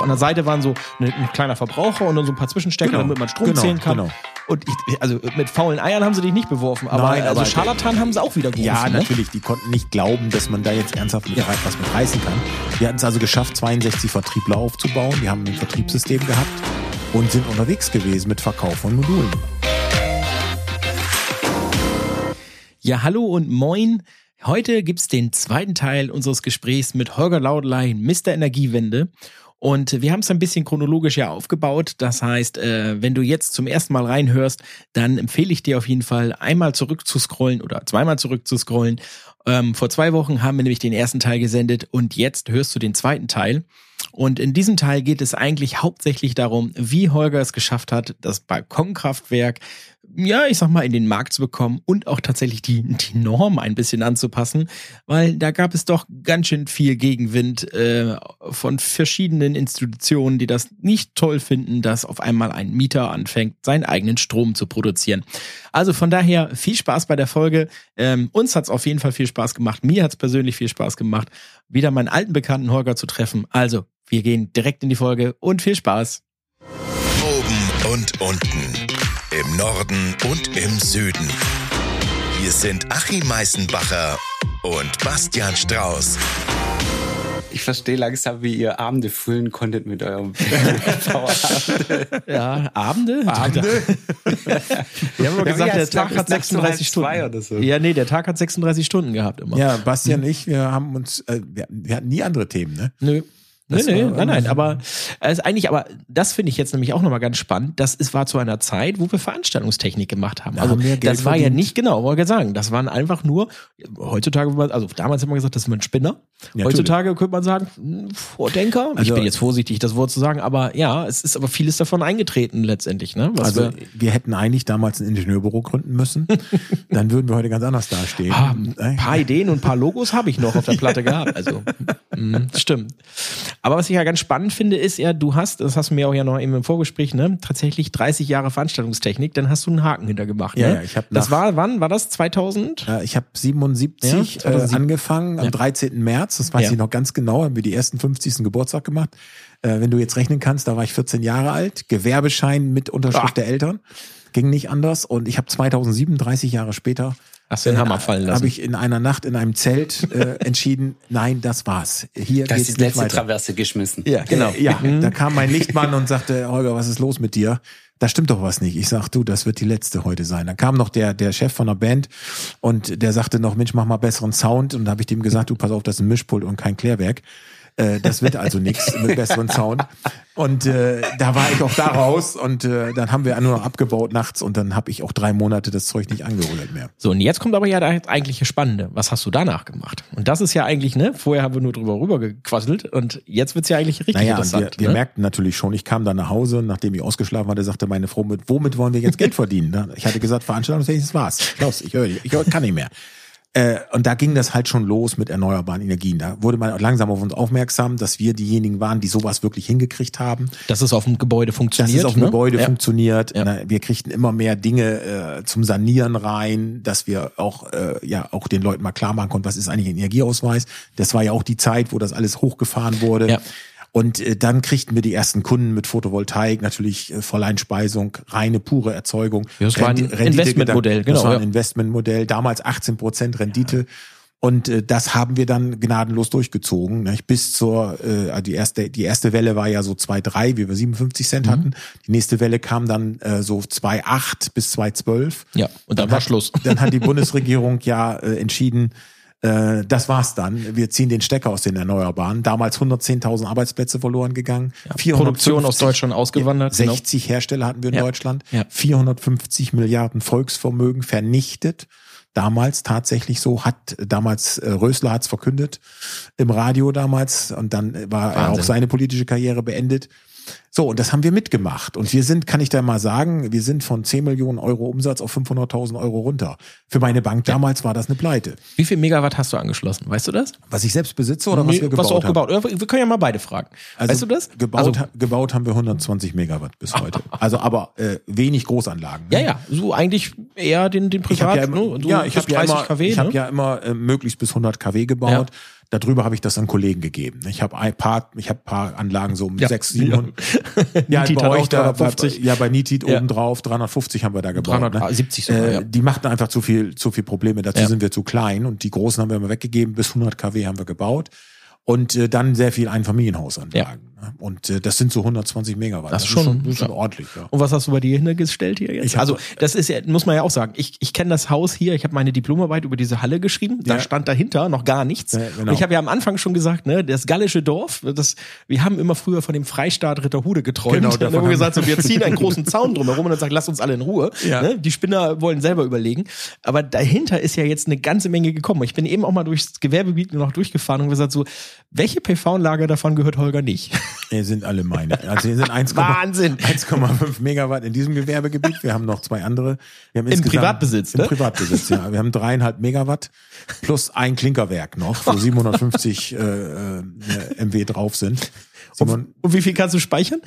An der Seite waren so ein, ein kleiner Verbraucher und dann so ein paar Zwischenstecker, Genau, damit man Strom genau, zählen kann. genau. Und ich, also mit faulen Eiern haben sie dich nicht beworfen, aber, Nein, also aber- Scharlatan haben sie auch wieder gerufen. Ja, ne? natürlich. Die konnten nicht glauben, dass man da jetzt ernsthaft mit, was mit reißen kann. Wir hatten es also geschafft, 62 Vertriebler aufzubauen. Wir haben ein Vertriebssystem gehabt und sind unterwegs gewesen mit Verkauf von Modulen. Ja, hallo und moin. Heute gibt's den zweiten Teil unseres Gesprächs mit Holger Laudlein, Mr. Energiewende. Und wir haben es ein bisschen chronologisch ja aufgebaut. Das heißt, äh, wenn du jetzt zum ersten Mal reinhörst, dann empfehle ich dir auf jeden Fall einmal zurückzuscrollen oder zweimal zurückzuscrollen. Ähm, vor zwei Wochen haben wir nämlich den ersten Teil gesendet und jetzt hörst du den zweiten Teil. Und in diesem Teil geht es eigentlich hauptsächlich darum, wie Holger es geschafft hat, das Balkonkraftwerk, ja, ich sag mal, in den Markt zu bekommen und auch tatsächlich die, die Norm ein bisschen anzupassen, weil da gab es doch ganz schön viel Gegenwind äh, von verschiedenen Institutionen, die das nicht toll finden, dass auf einmal ein Mieter anfängt, seinen eigenen Strom zu produzieren. Also von daher viel Spaß bei der Folge. Ähm, uns hat's auf jeden Fall viel Spaß gemacht. Mir hat's persönlich viel Spaß gemacht, wieder meinen alten Bekannten Holger zu treffen. Also, wir gehen direkt in die Folge und viel Spaß. Oben und unten. Im Norden und im Süden. Hier sind Achim Meißenbacher und Bastian Strauß. Ich verstehe langsam, wie ihr Abende füllen konntet mit eurem Powerabend. Ja, Abende? Abende? Wir haben immer Ja, gesagt, der Tag hat Ist nachts um 36 halb Stunden. so? Ja, nee, der Tag hat 36 Stunden gehabt immer. Ja, Bastian und ich, wir haben uns, äh, wir, wir hatten nie andere Themen, ne? Nö. Nee, Das nee, war nein, nein, aber es ist eigentlich, aber das finde ich jetzt nämlich auch nochmal ganz spannend. Das ist, war zu einer Zeit, wo wir Veranstaltungstechnik gemacht haben. Da also haben das war ja verdient. nicht genau, wollte ich sagen. Das waren einfach nur, heutzutage, also damals haben wir gesagt, das ist ein Spinner. natürlich. heutzutage könnte man sagen, hm, Vordenker. ich Also- bin jetzt vorsichtig, das Wort zu sagen, aber ja, es ist aber vieles davon eingetreten letztendlich, ne? Was Also wir, wir hätten eigentlich damals ein Ingenieurbüro gründen müssen. Dann würden wir heute ganz anders dastehen. Ah, Äh, ein paar Ideen und ein paar Logos habe ich noch auf der Platte gehabt. Also, mh, stimmt. Aber was ich ja ganz spannend finde, ist ja, du hast, das hast du mir auch ja noch eben im Vorgespräch, ne, tatsächlich 30 Jahre Veranstaltungstechnik, dann hast du einen Haken hintergemacht. Ja, ne? ja, ich hab Das war, wann war das? 2000? Äh, Ich habe 77 Ja, äh, 2007. angefangen, am Ja. 13. März, das weiß ich noch ganz genau, haben wir die ersten 50. Geburtstag gemacht. Äh, wenn du jetzt rechnen kannst, da war ich 14 Jahre alt, Gewerbeschein mit Unterschrift Ah. der Eltern, ging nicht anders und ich habe 2007, 30 Jahre später, Hast du den Hammer fallen lassen? habe ich in einer Nacht in einem Zelt äh, entschieden, nein, das war's. Hier Da geht's ist die nicht letzte weiter. Traverse geschmissen. ja, genau. Äh, ja, da kam mein Lichtmann und sagte, Holger, was ist los mit dir? Da stimmt doch was nicht. Ich sag, du, das wird die letzte heute sein. Dann kam noch der, der Chef von der Band und der sagte noch, Mensch, mach mal besseren Sound. Und da habe ich dem gesagt, du, pass auf, das ist ein Mischpult und kein Klärwerk. Äh, das wird also nichts mit besseren Sound. Und äh, da war ich auch da raus und äh, dann haben wir nur noch abgebaut nachts und dann habe ich auch drei Monate das Zeug nicht angerollt mehr. So, und jetzt kommt aber ja das eigentliche Spannende. Was hast du danach gemacht? Und das ist ja eigentlich, ne, vorher haben wir nur drüber rüber gequasselt und jetzt wird's ja eigentlich richtig Naja, und wir, interessant. wir ne? merkten natürlich schon, ich kam dann nach Hause, nachdem ich ausgeschlafen hatte, sagte meine Frau, mit, womit wollen wir jetzt Geld verdienen? Ich hatte gesagt, Veranstaltungstechnik, das war's. Klaus, ich höre, ich höre, kann nicht mehr. Äh, und da ging das halt schon los mit erneuerbaren Energien. Da wurde man langsam auf uns aufmerksam, dass wir diejenigen waren, die sowas wirklich hingekriegt haben. Dass es auf dem Gebäude Dass funktioniert. es auf dem ne? Gebäude ja. funktioniert. Ja. Na, Wir kriegten immer mehr Dinge äh, zum Sanieren rein, dass wir auch äh, ja auch den Leuten mal klar machen konnten, was ist eigentlich ein Energieausweis. Das war ja auch die Zeit, wo das alles hochgefahren wurde. Ja. Und äh, dann kriegten wir die ersten Kunden mit Photovoltaik, natürlich äh, Volleinspeisung, reine pure Erzeugung. Ja, das war ein Investmentmodell, Das genau, war ein ja. Investmentmodell, damals 18 Prozent Rendite. Und äh, das haben wir dann gnadenlos durchgezogen. Ne? Bis zur, äh, die erste, die erste Welle war ja so 2,3, wie wir 57 Mhm. Cent hatten. Die nächste Welle kam dann äh, so 2,8 bis 2,12. Ja, und dann war hat, Schluss. Dann hat die Bundesregierung ja äh, entschieden, äh, das war's dann. Wir ziehen den Stecker aus den Erneuerbaren. Damals 110.000 Arbeitsplätze verloren gegangen. Produktion aus Deutschland ausgewandert, genau. 60 Hersteller hatten wir in Ja. Deutschland. Ja. 450 Milliarden Volksvermögen vernichtet. Damals tatsächlich so, hat damals äh, Rösler hat's verkündet im Radio damals und dann war Wahnsinn. auch seine politische Karriere beendet. So, und das haben wir mitgemacht. Und wir sind, kann ich da mal sagen, wir sind von 10 Millionen Euro Umsatz auf 500.000 Euro runter. Für meine Bank damals war das eine Pleite. Wie viel Megawatt hast du angeschlossen? Weißt du das? Was ich selbst besitze oder was Nee, wir gebaut was du auch haben? gebaut. Ja, Wir können ja mal beide fragen. Also weißt du das? Gebaut, Also, gebaut haben wir 120 Megawatt bis heute. Also aber äh, wenig Großanlagen. ne? ja, ja, so eigentlich eher den, den Ich habe Privat, ja immer, ne? Ja, ich habe ja 30 immer, kW, ich ne? hab ja immer äh, möglichst bis 100 kW gebaut. Darüber habe ich das an Kollegen gegeben. Ich habe ein paar, ich habe paar Anlagen so um Ja. sechs, 700. Ja, Nitit bei euch da, 350. Bei, ja, bei Nitit Ja. oben drauf 350 haben wir da gebaut. 370 ne? sogar, äh, ja. Die machten einfach zu viel, zu viel Probleme. Dazu Ja. sind wir zu klein und die großen haben wir immer weggegeben. Bis 100 kW haben wir gebaut. Und äh, dann sehr viel Einfamilienhausanlagen. Ne? Und äh, das sind so 120 Megawatt. Das ist schon- das ist schon ja. ordentlich. Ja. Und was hast du bei dir hingestellt hier jetzt? Ich hab- also das ist ja, muss man ja auch sagen. Ich, ich kenne das Haus hier. Ich habe meine Diplomarbeit über diese Halle geschrieben. Da Ja. stand dahinter noch gar nichts. Genau. Und ich habe ja am Anfang schon gesagt, ne, das gallische Dorf. Das, wir haben immer früher von dem Freistaat Ritterhude geträumt. Genau, da davon haben wir gesagt, so, wir ziehen einen großen Zaun drumherum und dann sagt, lasst uns alle in Ruhe. Ne? Die Spinner wollen selber überlegen. Aber dahinter ist ja jetzt eine ganze Menge gekommen. Ich bin eben auch mal durchs Gewerbegebiet noch durchgefahren und gesagt so, welche PV-Anlage davon gehört Holger nicht? Hier sind alle meine. Also hier sind 1, Wahnsinn. 1,5 Megawatt in diesem Gewerbegebiet. Wir haben noch zwei andere. Wir haben Im Privatbesitz, Im ne? Privatbesitz, ja. Wir haben dreieinhalb Megawatt plus ein Klinkerwerk noch, wo 750 äh, äh, MW drauf sind. Simon, Und wie viel kannst du speichern?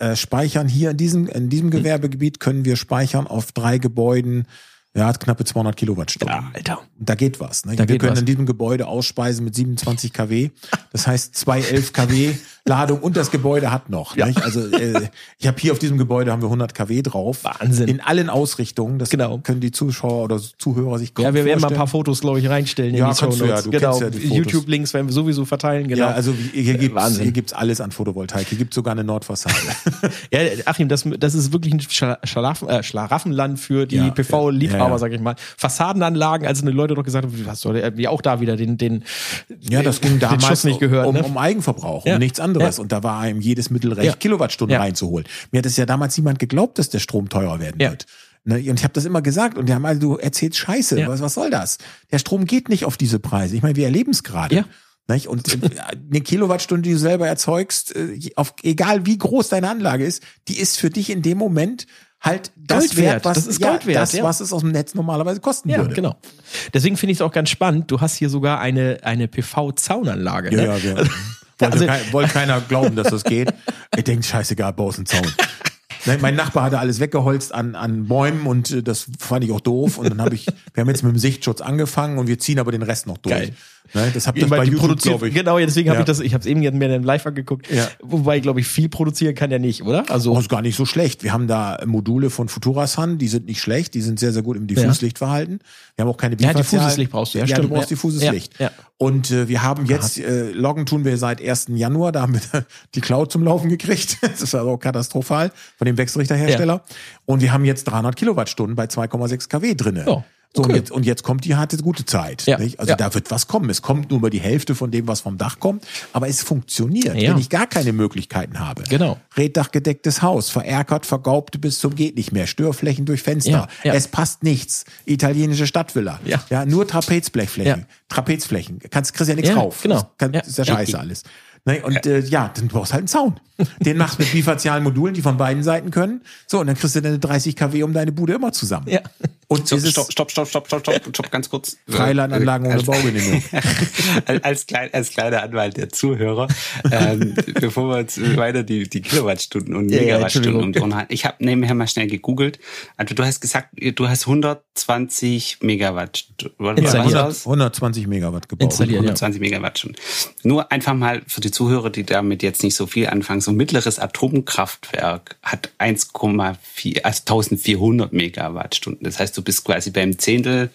äh, speichern hier in diesem, in diesem Gewerbegebiet können wir speichern auf drei Gebäuden, ja, knappe 200 Kilowattstunden. Alter. Und Da geht was. Ne? Da wir geht können was. in diesem Gebäude ausspeisen mit 27 kW. Das heißt, zwei 11 kW Ladung und das Gebäude hat noch. Ja. Nicht? Also äh, ich habe hier auf diesem Gebäude haben wir 100 kW drauf. Wahnsinn. In allen Ausrichtungen. Das Genau. können die Zuschauer oder Zuhörer sich kaum Ja, wir werden mal ein paar. Fotos, glaube ich, reinstellen Ja, in die kannst du ja, genau. kennst ja die Fotos. YouTube-Links werden wir sowieso verteilen, genau. Ja, also hier gibt's, Wahnsinn. hier gibt's alles an Photovoltaik. Hier gibt's sogar eine Nordfassade. Ja, Achim, das, das ist wirklich ein Schla- Schlafen, äh, Schlaraffenland für die Ja, PV-Liebhaber, ja, sag ich mal. Fassadenanlagen, als die Leute doch gesagt haben, was soll der, wie auch da wieder den, den, Ja, das ging damals Schuss nicht gehört. um, ne? um Eigenverbrauch, um nichts anderes. Ja. Und da war einem jedes Mittel recht, Ja. Kilowattstunden Ja. reinzuholen. Mir hat es ja damals niemand geglaubt, dass der Strom teurer werden wird. Ne, und ich habe das immer gesagt und die haben also, du erzählst Scheiße, was, was soll das? Der Strom geht nicht auf diese Preise. Ich meine, wir erleben es gerade. Ja. Nicht? Und äh, eine Kilowattstunde, die du selber erzeugst, äh, auf, egal wie groß deine Anlage ist, die ist für dich in dem Moment halt das Gold wert. wert, was, Das ist ja, Gold wert, das, ja. was es aus dem Netz normalerweise kosten Ja, würde. genau. Deswegen finde ich es auch ganz spannend. Du hast hier sogar eine, eine PV-Zaunanlage. Ja, ne? ja, ja. Wollte, Also- kein, wollte keiner glauben, dass das geht. Ich denke, scheißegal, baust einen Zaun. Mein Nachbar hatte alles weggeholzt an, an Bäumen und äh, das fand ich auch doof. Und dann habe ich, wir haben jetzt mit dem Sichtschutz angefangen und wir ziehen aber den Rest noch durch. Geil. Ne, das habt ihr bei YouTube, produziert, ich. genau, ja, deswegen habe Ja. ich das, ich habe es eben mir dann live angeguckt. Ja. Wobei, glaube ich, viel produzieren kann der nicht, oder? Also, Oh, ist gar nicht so schlecht. Wir haben da Module von Futurasan, die sind nicht schlecht, die sind sehr, sehr gut im Diffuslichtverhalten. Wir haben auch keine Ja, Bifazial- diffuses Licht brauchst du, ja, Ja, stimmt, du brauchst ja. diffuses Ja, Licht. ja. Und äh, wir haben jetzt, äh, Loggen tun wir seit 1. Januar, da haben wir die Cloud zum Laufen gekriegt. Das ist also katastrophal von dem Wechselrichterhersteller. Und wir haben jetzt 300 Kilowattstunden bei 2,6 kW drinne. Ja, So, und okay. jetzt, und jetzt kommt die harte gute Zeit. Ja, Nicht? Also ja. da wird was kommen. Es kommt nur über die Hälfte von dem, was vom Dach kommt. Aber es funktioniert, Ja. wenn ich gar keine Möglichkeiten habe. Genau. Reddachgedecktes Haus, verärgert, vergaubt bis zum geht nicht mehr, Störflächen durch Fenster. Ja. Es passt nichts. Italienische Stadtvilla. Ja. ja nur Trapezblechflächen. Trapezflächen. Kannst, kriegst ja nichts Ja, drauf. genau. Das, kann, ist ja scheiße alles. Ne? Und äh, ja, dann brauchst du halt einen Zaun. Den machst du mit bifazialen Modulen, die von beiden Seiten können. So, und dann kriegst du deine 30 kW um deine Bude immer zusammen. Ja. Und Stopp, stopp, stopp, stopp, stopp, stopp, stopp, stopp, ganz kurz. Freilandanlagen ohne Als- Baugenehmigung. als, als, klein, als kleiner Anwalt der Zuhörer, ähm, bevor wir uns weiter die, die Kilowattstunden und Ja, ja, Megawattstunden und, und ich habe nebenher mal schnell gegoogelt. Also du hast gesagt, du hast 120 Megawatt. Was das? 120 Megawatt gebaut. Installiert. Ja, ja. 120 Megawattstunden. Nur einfach mal für die Zuhörer, die damit jetzt nicht so viel anfangen. So ein mittleres Atomkraftwerk hat 1,4, also 1400 Megawattstunden. Das heißt, du bist quasi beim Zehntel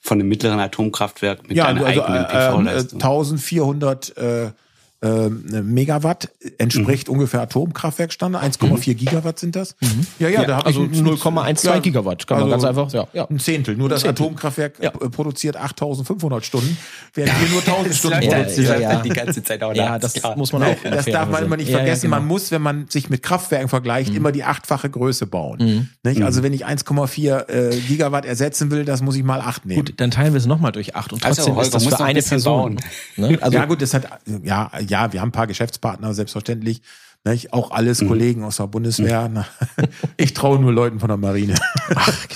von einem mittleren Atomkraftwerk mit Ja, deiner also eigenen äh, äh, PV-Leistung. 1400 äh, äh, Megawatt entspricht ungefähr Atomkraftwerkstandard. 1,4 Gigawatt sind das. Ja, ja, Ja, da also ich 0,12 Gigawatt, kann man ganz einfach, ja, ja. Ein Zehntel. Nur das Zehntel. Atomkraftwerk Ja. äh, produziert 8500 Stunden, während wir nur 1000 Stunden ja, produzieren. ja, ja. die ganze Zeit auch Ja, das klar. muss man auch. Das darf man immer nicht Ja, ja, vergessen. genau. Man muss, wenn man sich mit Kraftwerken vergleicht, immer die achtfache Größe bauen. Nicht? Also wenn ich 1,4 äh, Gigawatt ersetzen will, das muss ich mal acht nehmen. Gut, dann teilen wir es nochmal durch acht und Also, trotzdem Holger, ist das für eine Person. Ne? Also, ja gut, das hat ja ja, wir haben ein paar Geschäftspartner selbstverständlich. Nicht? Auch alles Mhm. Kollegen aus der Bundeswehr. Na, Ich traue nur Leuten von der Marine. ach.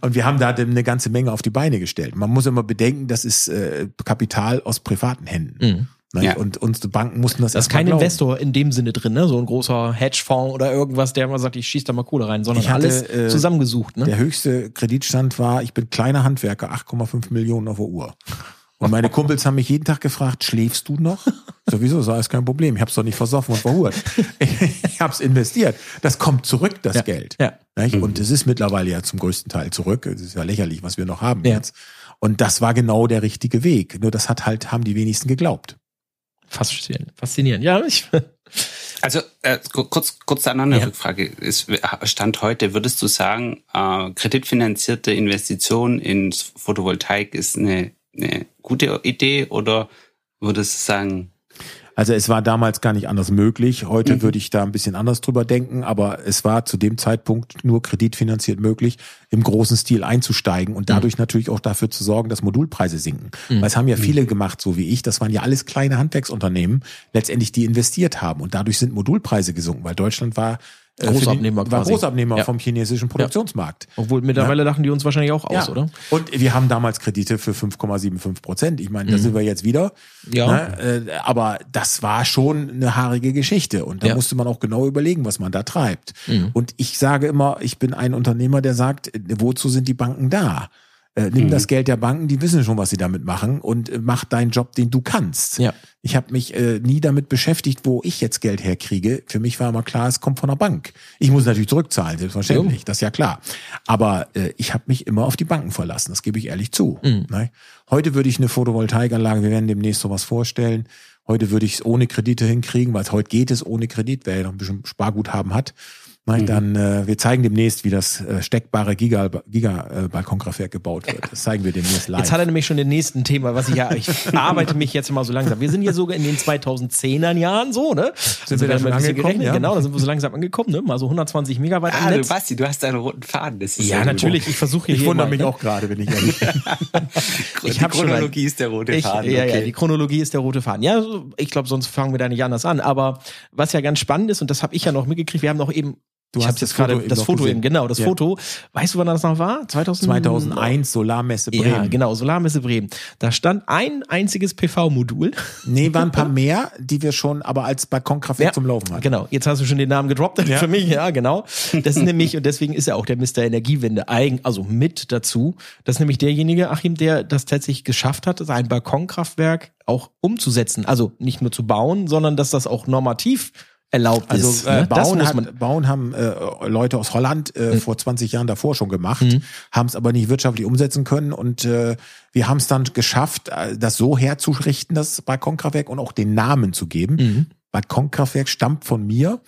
Und wir haben da eine ganze Menge auf die Beine gestellt. Man muss immer bedenken, das ist äh, Kapital aus privaten Händen. Nicht? Ja. Und unsere Banken mussten das Mhm. Das ist kein glauben. Investor in dem Sinne drin, ne? So ein großer Hedgefonds oder irgendwas, der mal sagt, ich schieß da mal Kohle rein, sondern Ich hatte, alles äh, zusammengesucht, ne? Der höchste Kreditstand war, ich bin kleiner Handwerker, 8,5 Millionen auf der Uhr. Und meine Kumpels haben mich jeden Tag gefragt, schläfst du noch? Sowieso, sei es kein Problem. Ich hab's doch nicht versoffen und verhurt. Ich hab's investiert. Das kommt zurück, das Ja. Geld. Ja. Nicht? Und es ist mittlerweile ja zum größten Teil zurück. Es ist ja lächerlich, was wir noch haben Ja. jetzt. Und das war genau der richtige Weg. Nur das hat halt, haben die wenigsten geglaubt. Faszinierend. Faszinierend. Ja, ich, Also äh, ku- kurz, kurz da noch eine Ja. Rückfrage. Ist, Stand heute, würdest du sagen, äh, kreditfinanzierte Investition in Photovoltaik ist eine, eine gute Idee oder würdest du sagen, Also es war damals gar nicht anders möglich. Heute Mhm. würde ich da ein bisschen anders drüber denken, aber es war zu dem Zeitpunkt nur kreditfinanziert möglich, im großen Stil einzusteigen und dadurch Mhm. natürlich auch dafür zu sorgen, dass Modulpreise sinken. Weil es haben ja viele gemacht, so wie ich. Das waren ja alles kleine Handwerksunternehmen, letztendlich die investiert haben und dadurch sind Modulpreise gesunken, weil Deutschland war äh, für die- Großabnehmer war quasi. Großabnehmer Ja. vom chinesischen Produktionsmarkt. obwohl mittlerweile lachen die uns wahrscheinlich auch aus, Ja. oder? Und wir haben damals Kredite für 5,75 Prozent. Ich meine, da sind wir jetzt wieder. Mhm. Ja. Ne? Äh, Aber das war schon eine haarige Geschichte. Und da Ja. musste man auch genau überlegen, was man da treibt. Mhm. Und ich sage immer, ich bin ein Unternehmer, der sagt, wozu sind die Banken da? Äh, nimm Mhm. das Geld der Banken, die wissen schon, was sie damit machen und äh, mach deinen Job, den du kannst. Ja. Ich habe mich äh, nie damit beschäftigt, wo ich jetzt Geld herkriege. Für mich war immer klar, es kommt von der Bank. Ich muss natürlich zurückzahlen, selbstverständlich, das ist ja klar. Aber äh, ich habe mich immer auf die Banken verlassen, das gebe ich ehrlich zu. Mhm. Ne? Heute würde ich eine Photovoltaikanlage, wir werden demnächst sowas vorstellen. Heute würde ich es ohne Kredite hinkriegen, weil heute geht es ohne Kredit, wer ja noch ein bisschen Sparguthaben hat. Mhm. Nein, dann äh, wir zeigen demnächst, wie das äh, steckbare Giga, Giga äh, gebaut wird. Das zeigen wir demnächst live. Jetzt hat er nämlich schon den nächsten Thema, was ich ja, ich arbeite mich jetzt mal so langsam. Wir sind ja sogar in den 200010er Jahren so, ne? Sind wir da schon ein bisschen angekommen, ja? Genau, da sind wir so langsam angekommen, ne? Mal so 120 Megawatt ah, du, Netz. Basti, du hast deinen roten Faden. Das ist Ja, gut. natürlich. Ich versuche ich hier wundere mal, mich ne? auch gerade, wenn ich ehrlich bin. Die Ich schon Chronologie ist der rote Ich, Faden. ja, okay. ja, die Chronologie ist der rote Faden. Ja, ich glaube, sonst fangen wir da nicht anders an. Aber was ja ganz spannend ist, und das habe ich ja noch mitgekriegt, wir haben noch eben, Du ich hast habe das jetzt gerade das Foto gesehen. eben, genau, das Ja. Foto. Weißt du, wann das noch war? 2000, 2001 Solarmesse Bremen. Ja, genau, Solarmesse Bremen. Da stand ein einziges PV-Modul. Nee, waren ein paar mehr, die wir schon aber als Balkonkraftwerk Ja, zum Laufen hatten. Genau, jetzt hast du schon den Namen gedroppt Ja. für mich, ja, genau. Das ist nämlich, und deswegen ist er auch der Mr. Energiewende eigen, also mit dazu. Das ist nämlich derjenige, Achim, der das tatsächlich geschafft hat, sein Balkonkraftwerk auch umzusetzen. Also nicht nur zu bauen, sondern dass das auch normativ erlaubt Also ist. äh, ne? bauen, hat, Mhm. bauen haben äh, Leute aus Holland äh, vor 20 Jahren davor schon gemacht, haben es aber nicht wirtschaftlich umsetzen können und äh, wir haben es dann geschafft, äh, das so herzurichten, das Balkonkraftwerk und auch den Namen zu geben. Mhm. Balkonkraftwerk stammt von mir,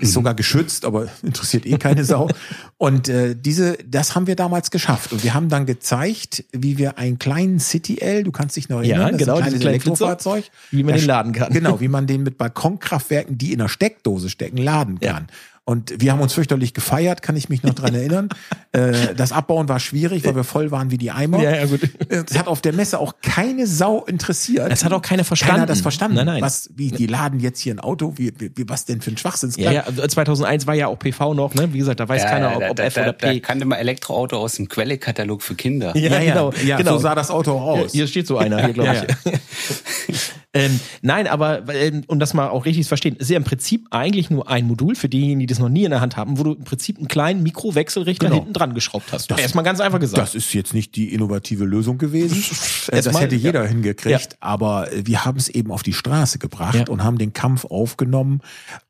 ist sogar geschützt, aber interessiert eh keine Sau. Und äh, diese, das haben wir damals geschafft. Und wir haben dann gezeigt, wie wir einen kleinen City L, du kannst dich noch Ja, erinnern, das genau, ist ein diese kleines Elektrofahrzeug, wie man den laden kann. Genau, wie man den mit Balkonkraftwerken, die in der Steckdose stecken, laden Ja. Und wir haben uns fürchterlich gefeiert, kann ich mich noch dran erinnern. Äh, das Abbauen war schwierig, weil wir voll waren wie die Eimer. Ja, ja, gut. Das hat auf der Messe auch keine Sau interessiert. Das hat auch keiner verstanden. Keiner hat das verstanden. Nein, nein. Was, wie, die laden jetzt hier ein Auto, wie, wie, was denn für ein Schwachsinn? ja, ja, also 2001 war ja auch PV noch, ne? Wie gesagt, da weiß Ja, keiner, ja, ob, ob da, F da, oder Da P. kannte man Elektroauto aus dem Quellekatalog für Kinder. Ja, genau, ja, genau. so sah das Auto auch aus. Hier steht so einer, hier glaube Ja, ich. ähm, nein, aber ähm, um das mal auch richtig zu verstehen, ist ja im Prinzip eigentlich nur ein Modul für diejenigen, die das noch nie in der Hand haben, wo du im Prinzip einen kleinen Mikrowechselrichter Genau. hinten dran geschraubt hast. Das- Erstmal ganz einfach gesagt. Das ist jetzt nicht die innovative Lösung gewesen. Äh, das Erstmal, hätte jeder ja. hingekriegt, aber äh, wir haben es eben auf die Straße gebracht Ja. und haben den Kampf aufgenommen,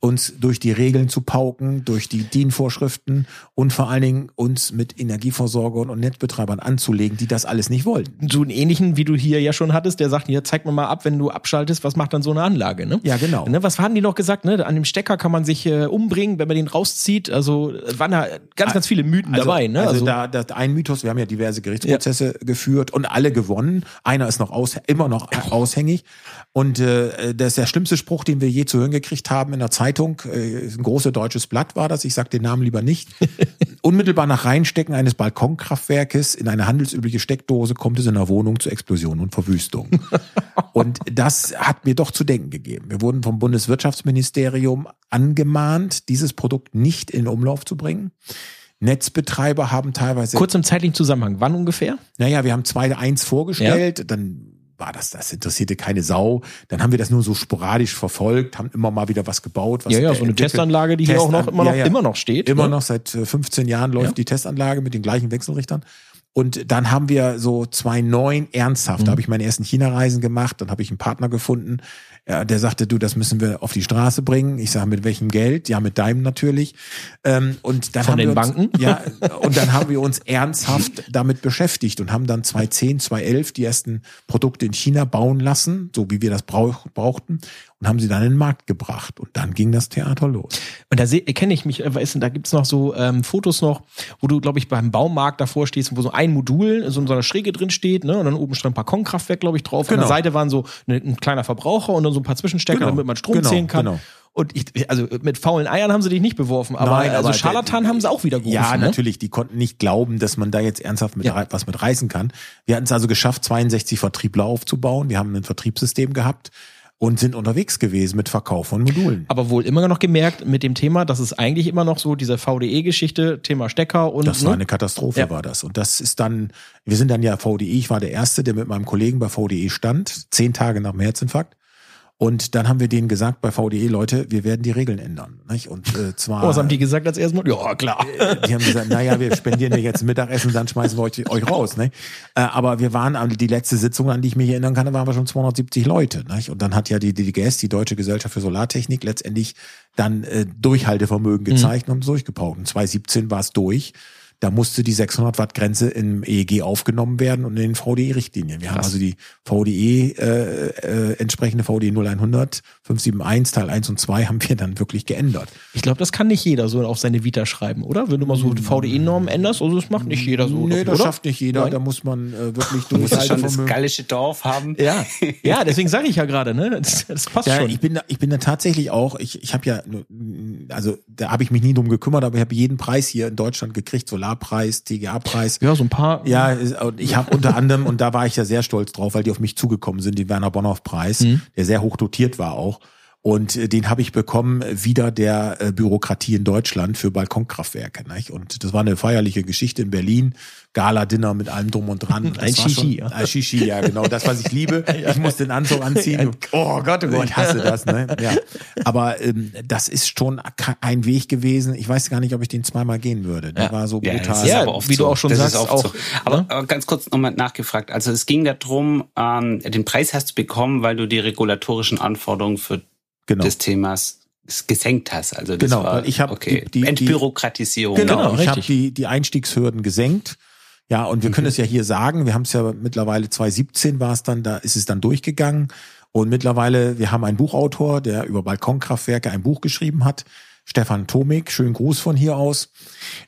uns durch die Regeln zu pauken, durch die DIN-Vorschriften und vor allen Dingen uns mit Energieversorgern und Netzbetreibern anzulegen, die das alles nicht wollten. so einen ähnlichen, wie du hier ja schon hattest, der sagt, hier, zeig mir mal ab, wenn du abschaltest, was macht dann so eine Anlage, ne? Ja, genau. Ne, was haben die noch gesagt, ne? An dem Stecker kann man sich äh, umbringen, wenn man den rauszieht. Also äh, waren da ganz, ganz viele Mythen dabei, ne? Also, da, da ein Mythos, wir haben ja diverse Gerichtsprozesse geführt und alle gewonnen. Einer ist noch aus, immer noch aushängig. Und äh, das ist der schlimmste Spruch, den wir je zu hören gekriegt haben in der Zeitung. Äh, ein großes deutsches Blatt war das. Ich sage den Namen lieber nicht. Unmittelbar nach Reinstecken eines Balkonkraftwerkes in eine handelsübliche Steckdose kommt es in der Wohnung zu Explosionen und Verwüstung. Und das hat mir doch zu denken gegeben. Wir wurden vom Bundeswirtschaftsministerium angemahnt, dieses Produkt nicht in Umlauf zu bringen. Netzbetreiber haben teilweise, Kurz im zeitlichen Zusammenhang, wann ungefähr? naja, wir haben zwei eins vorgestellt, dann war das, das interessierte keine Sau. Dann haben wir das nur so sporadisch verfolgt, haben immer mal wieder was gebaut. Was Ja, ja, so eine. Testanlage, die hier auch noch Testan- immer noch, ja, ja. immer noch steht. Immer ne? noch seit äh, 15 Jahren läuft Ja. die Testanlage mit den gleichen Wechselrichtern. Und dann haben wir so 2009 ernsthaft, Mhm. da habe ich meine ersten China-Reisen gemacht, dann habe ich einen Partner gefunden, ja, der sagte, du, das müssen wir auf die Straße bringen. Ich sage, mit welchem Geld? Ja, mit deinem natürlich. Ähm, und dann Von haben den wir uns, Banken? Ja, und dann haben wir uns ernsthaft damit beschäftigt und haben dann 2010, 2011 die ersten Produkte in China bauen lassen, so wie wir das brauch, brauchten, und haben sie dann in den Markt gebracht. Und dann ging das Theater los. Und da kenne ich mich, äh, weißt du, da gibt's noch so ähm, Fotos noch, wo du, glaube ich, beim Baumarkt davor stehst, wo so ein Modul so in so einer Schräge drin steht, ne? Und dann oben stand ein Balkonkraftwerk, glaube ich, drauf. An Genau. der Seite waren so eine, ein kleiner Verbraucher und dann so ein paar Zwischenstecker, Genau. damit man Strom Genau, zählen kann. genau. Und ich, also mit faulen Eiern haben sie dich nicht beworfen, aber Nein, also aber Scharlatan haben sie auch wieder gerufen. Ja, ne? natürlich. Die konnten nicht glauben, dass man da jetzt ernsthaft mit Ja. was mit reißen kann. Wir hatten es also geschafft, 62 Vertriebler aufzubauen. Wir haben ein Vertriebssystem gehabt und sind unterwegs gewesen mit Verkauf von Modulen. Aber wohl immer noch gemerkt mit dem Thema, dass es eigentlich immer noch so diese VDE-Geschichte, Thema Stecker und Das ne? war eine Katastrophe, Ja. war das. Und das ist dann, wir sind dann ja VDE, ich war der Erste, der mit meinem Kollegen bei VDE stand, zehn Tage nach dem Herzinfarkt. Und dann haben wir denen gesagt bei VDE, Leute, wir werden die Regeln ändern. Nicht? Und äh, zwar. Oh, was haben die gesagt als erstes Mal? Ja, klar. die haben gesagt, naja, wir spendieren dir jetzt Mittagessen, dann schmeißen wir euch, euch raus. Ne? Äh, aber wir waren, die letzte Sitzung, an die ich mich erinnern kann, da waren wir schon 270 Leute. Ne? Und dann hat ja die DGS, die Deutsche Gesellschaft für Solartechnik, letztendlich dann äh, Durchhaltevermögen gezeigt und durchgepaukt. Und 2017 war es durch. Da musste die 600 Watt Grenze im EEG aufgenommen werden und in den VDE-Richtlinien. Wir haben Krass. also die VDE, äh, äh, entsprechende VDE 0100, 571, Teil 1 und 2 haben wir dann wirklich geändert. Ich glaube, das kann nicht jeder so auf seine Vita schreiben, oder? Wenn du mal so die VDE-Normen änderst, also das macht nicht jeder so. Nee, das oder? schafft nicht jeder. Nein. Da muss man äh, wirklich Du musst ja schon das gallische Dorf haben. Ja, ja, deswegen sage ich ja gerade, ne? Das, das passt Ja, schon. ich bin da, ich bin da tatsächlich auch, ich, ich habe ja, also da habe ich mich nie drum gekümmert, aber ich habe jeden Preis hier in Deutschland gekriegt, Solarpreis, TGA-Preis. ja, so ein paar. Ja, ich habe unter anderem, und da war ich ja sehr stolz drauf, weil die auf mich zugekommen sind, den Werner Bonhoff-Preis, Mhm. der sehr hoch dotiert war auch. Und äh, den habe ich bekommen äh, wieder der äh, Bürokratie in Deutschland für Balkonkraftwerke. Nicht? Und das war eine feierliche Geschichte in Berlin. Gala-Dinner mit allem drum und dran. Und das Ein Shishi, ja. Ein Shishi, ja, genau. Das, was ich liebe. Ich muss den Anzug anziehen. Oh Gott, oh Gott. Ich hasse das, ne? Ja. Aber ähm, das ist schon ein Weg gewesen. Ich weiß gar nicht, ob ich den zweimal gehen würde. Der Ja. war so brutal. Ja, aber oft wie du so. auch schon das sagst, auch, so. Aber, ne? aber ganz kurz nochmal nachgefragt. Also es ging darum, ähm, den Preis hast du bekommen, weil du die regulatorischen Anforderungen für genau. des Themas gesenkt hast. Also das Genau, war, ich hab okay. die- die- Entbürokratisierung. Genau, Genau, ich habe die, die Einstiegshürden gesenkt. Ja, und wir können es ja hier sagen, wir haben es ja mittlerweile 2017 war es dann, da ist es dann durchgegangen. Und mittlerweile, wir haben einen Buchautor, der über Balkonkraftwerke ein Buch geschrieben hat. Stefan Tomik, schönen Gruß von hier aus.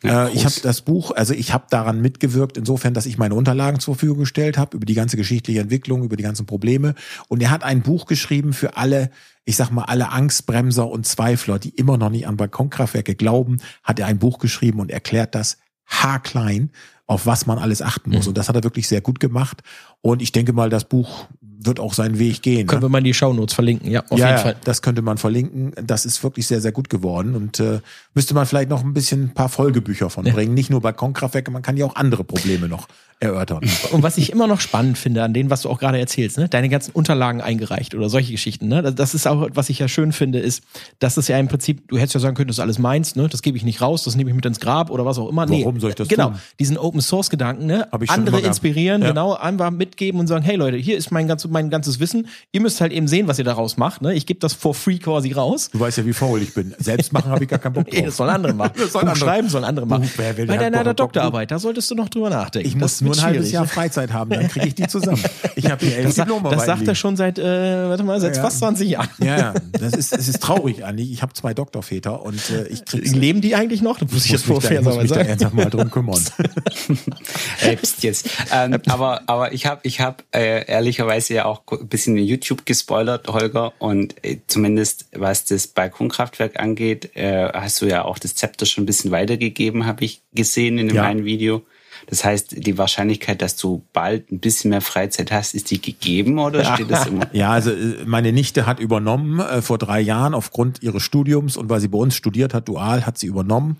Ja, äh, ich habe das Buch, also ich habe daran mitgewirkt, insofern, dass ich meine Unterlagen zur Verfügung gestellt habe, über die ganze geschichtliche Entwicklung, über die ganzen Probleme. Und er hat ein Buch geschrieben für alle, ich sag mal, alle Angstbremser und Zweifler, die immer noch nicht an Balkonkraftwerke glauben, hat er ein Buch geschrieben und erklärt das haarklein, auf was man alles achten muss. Und das hat er wirklich sehr gut gemacht. Und ich denke mal, das Buch wird auch seinen Weg gehen. Können ne? wir mal in die Shownotes verlinken, ja, auf ja, jeden ja, Fall. das könnte man verlinken. Das ist wirklich sehr, sehr gut geworden und äh, müsste man vielleicht noch ein bisschen ein paar Folgebücher von bringen. Nicht nur Balkonkraftwerke, man kann ja auch andere Probleme noch erörtern. Und was ich immer noch spannend finde an denen, was du auch gerade erzählst, ne, deine ganzen Unterlagen eingereicht oder solche Geschichten, ne, das- ist auch, was ich ja schön finde, ist, dass es ja im Prinzip, du hättest ja sagen können, das ist alles meins, ne, das gebe ich nicht raus, das nehme ich mit ins Grab oder was auch immer. Warum soll ich das Genau, tun? diesen Open Source Gedanken, ne, andere inspirieren, Ja. genau, einfach mitgeben und sagen, hey Leute, hier ist mein, ganz, mein ganzes Wissen, ihr müsst halt eben sehen, was ihr daraus macht, ne, ich gebe das for free quasi raus. Du weißt ja, wie faul ich bin. Selbst machen habe ich gar keinen Bock Nee, drauf. das sollen andere machen. Das sollen andere. schreiben sollen andere machen. Buch, wer will Bei deiner Doktorarbeit, da solltest du noch drüber nachdenken. Ich muss nur wird ein halbes schwierig. Jahr Freizeit haben, dann kriege ich die zusammen. Ich habe hier elf Das, das sagt er schon seit, äh, warte mal, seit Ja. fast 20 Jahren. Ja, ja, das ist, es ist traurig eigentlich. Ich habe zwei Doktorväter und äh, ich krieg's, Leben die eigentlich noch? Das muss ich jetzt da, vorher ich muss mich da ernsthaft mal drum kümmern. Selbst jetzt. Ähm, aber aber ich habe ich hab, äh, ehrlicherweise ja auch ein bisschen in YouTube gespoilert, Holger. Und äh, zumindest was das Balkonkraftwerk angeht, äh, hast du ja auch das Zepter schon ein bisschen weitergegeben, habe ich gesehen in dem Ja. einen Video. Das heißt, die Wahrscheinlichkeit, dass du bald ein bisschen mehr Freizeit hast, ist die gegeben oder steht das immer? Ja, also äh, meine Nichte hat übernommen äh, vor drei Jahren aufgrund ihres Studiums und weil sie bei uns studiert hat, dual, hat sie übernommen.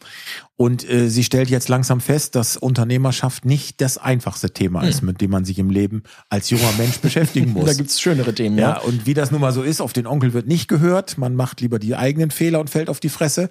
Und äh, sie stellt jetzt langsam fest, dass Unternehmerschaft nicht das einfachste Thema ist, mit dem man sich im Leben als junger Mensch beschäftigen muss. Da gibt's schönere Themen, Ja, ja. und wie das nun mal so ist, auf den Onkel wird nicht gehört. Man macht lieber die eigenen Fehler und fällt auf die Fresse.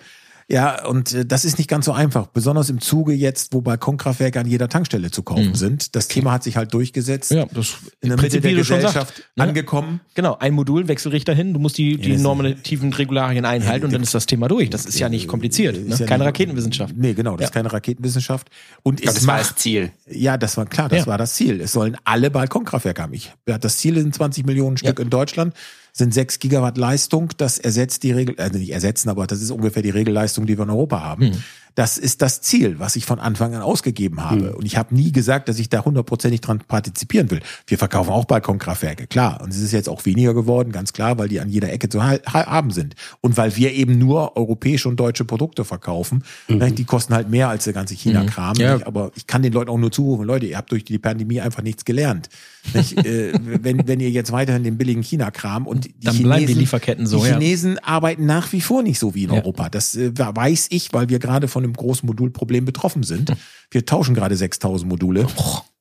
Ja, und äh, das ist nicht ganz so einfach, besonders im Zuge jetzt, wo Balkonkraftwerke an jeder Tankstelle zu kaufen Mhm. sind. Das Thema hat sich halt durchgesetzt. Ja, das in der Prinzip, Mitte der Gesellschaft sagst, ne? angekommen. Genau, ein Modul, Wechselrichter hin, du musst die, die das- normativen Regularien einhalten und dann ist das Thema durch. Das ist ja nicht kompliziert. Ist Ne? ja Keine nicht- Raketenwissenschaft. Nee, genau, das Ja. ist keine Raketenwissenschaft. Und Aber es das war macht, das Ziel. Ja, das war klar, das Ja. war das Ziel. Es sollen alle Balkonkraftwerke haben. Ich, ja, das Ziel sind 20 Millionen Stück in Deutschland, sind 6 Gigawatt Leistung. Das ersetzt die Regel, also nicht ersetzen, aber das ist ungefähr die Regelleistung, die wir in Europa haben. Mhm. Das ist das Ziel, was ich von Anfang an ausgegeben habe. Und ich habe nie gesagt, dass ich da hundertprozentig dran partizipieren will. Wir verkaufen auch Balkonkraftwerke, klar. Und es ist jetzt auch weniger geworden, ganz klar, weil die an jeder Ecke zu ha ha- haben sind. Und weil wir eben nur europäische und deutsche Produkte verkaufen. Ne, Die kosten halt mehr als der ganze China-Kram. Ja. Aber ich kann den Leuten auch nur zurufen, Leute, ihr habt durch die Pandemie einfach nichts gelernt. Nicht? äh, wenn, wenn ihr jetzt weiterhin den billigen China-Kram und die Dann bleiben die Lieferketten so, Die ja. Chinesen arbeiten nach wie vor nicht so wie in Ja. Europa. Das äh, weiß ich, weil wir gerade von einem großen Modulproblem betroffen sind. Wir tauschen gerade 6000 Module.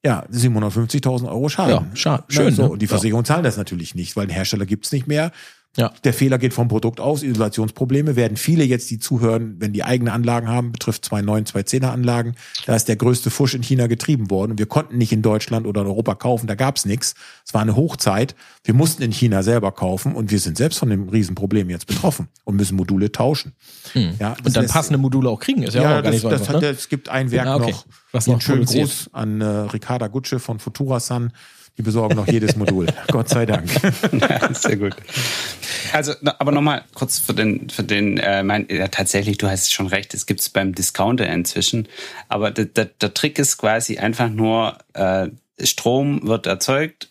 Ja, 750.000 Euro Schaden. Ja, scha- Na, schön, So, ne? und die Versicherung zahlt das natürlich nicht, weil den Hersteller gibt's nicht mehr. Ja. Der Fehler geht vom Produkt aus, Isolationsprobleme werden viele jetzt, die zuhören, wenn die eigene Anlagen haben, betrifft zwei 9, zwei 10er Anlagen. Da ist der größte Fusch in China getrieben worden und wir konnten nicht in Deutschland oder in Europa kaufen, da gab's nichts. Es war eine Hochzeit. Wir mussten in China selber kaufen und wir sind selbst von dem Riesenproblem jetzt betroffen und müssen Module tauschen. Ja, Hm. Und dann passende Module auch kriegen, ist ja, ja, auch gar das, nicht so das einfach. hat, ne? es gibt ein Werk Ah, okay. noch. Was noch produziert. Gruß an äh, Ricarda Gutsche von Futurasan. Die besorgen noch jedes Modul. Gott sei Dank. Ja, sehr gut. Also, aber nochmal kurz für den, für den, äh, mein, ja, tatsächlich, du hast schon recht, es gibt es beim Discounter inzwischen. Aber der, der, der Trick ist quasi einfach nur, äh, Strom wird erzeugt,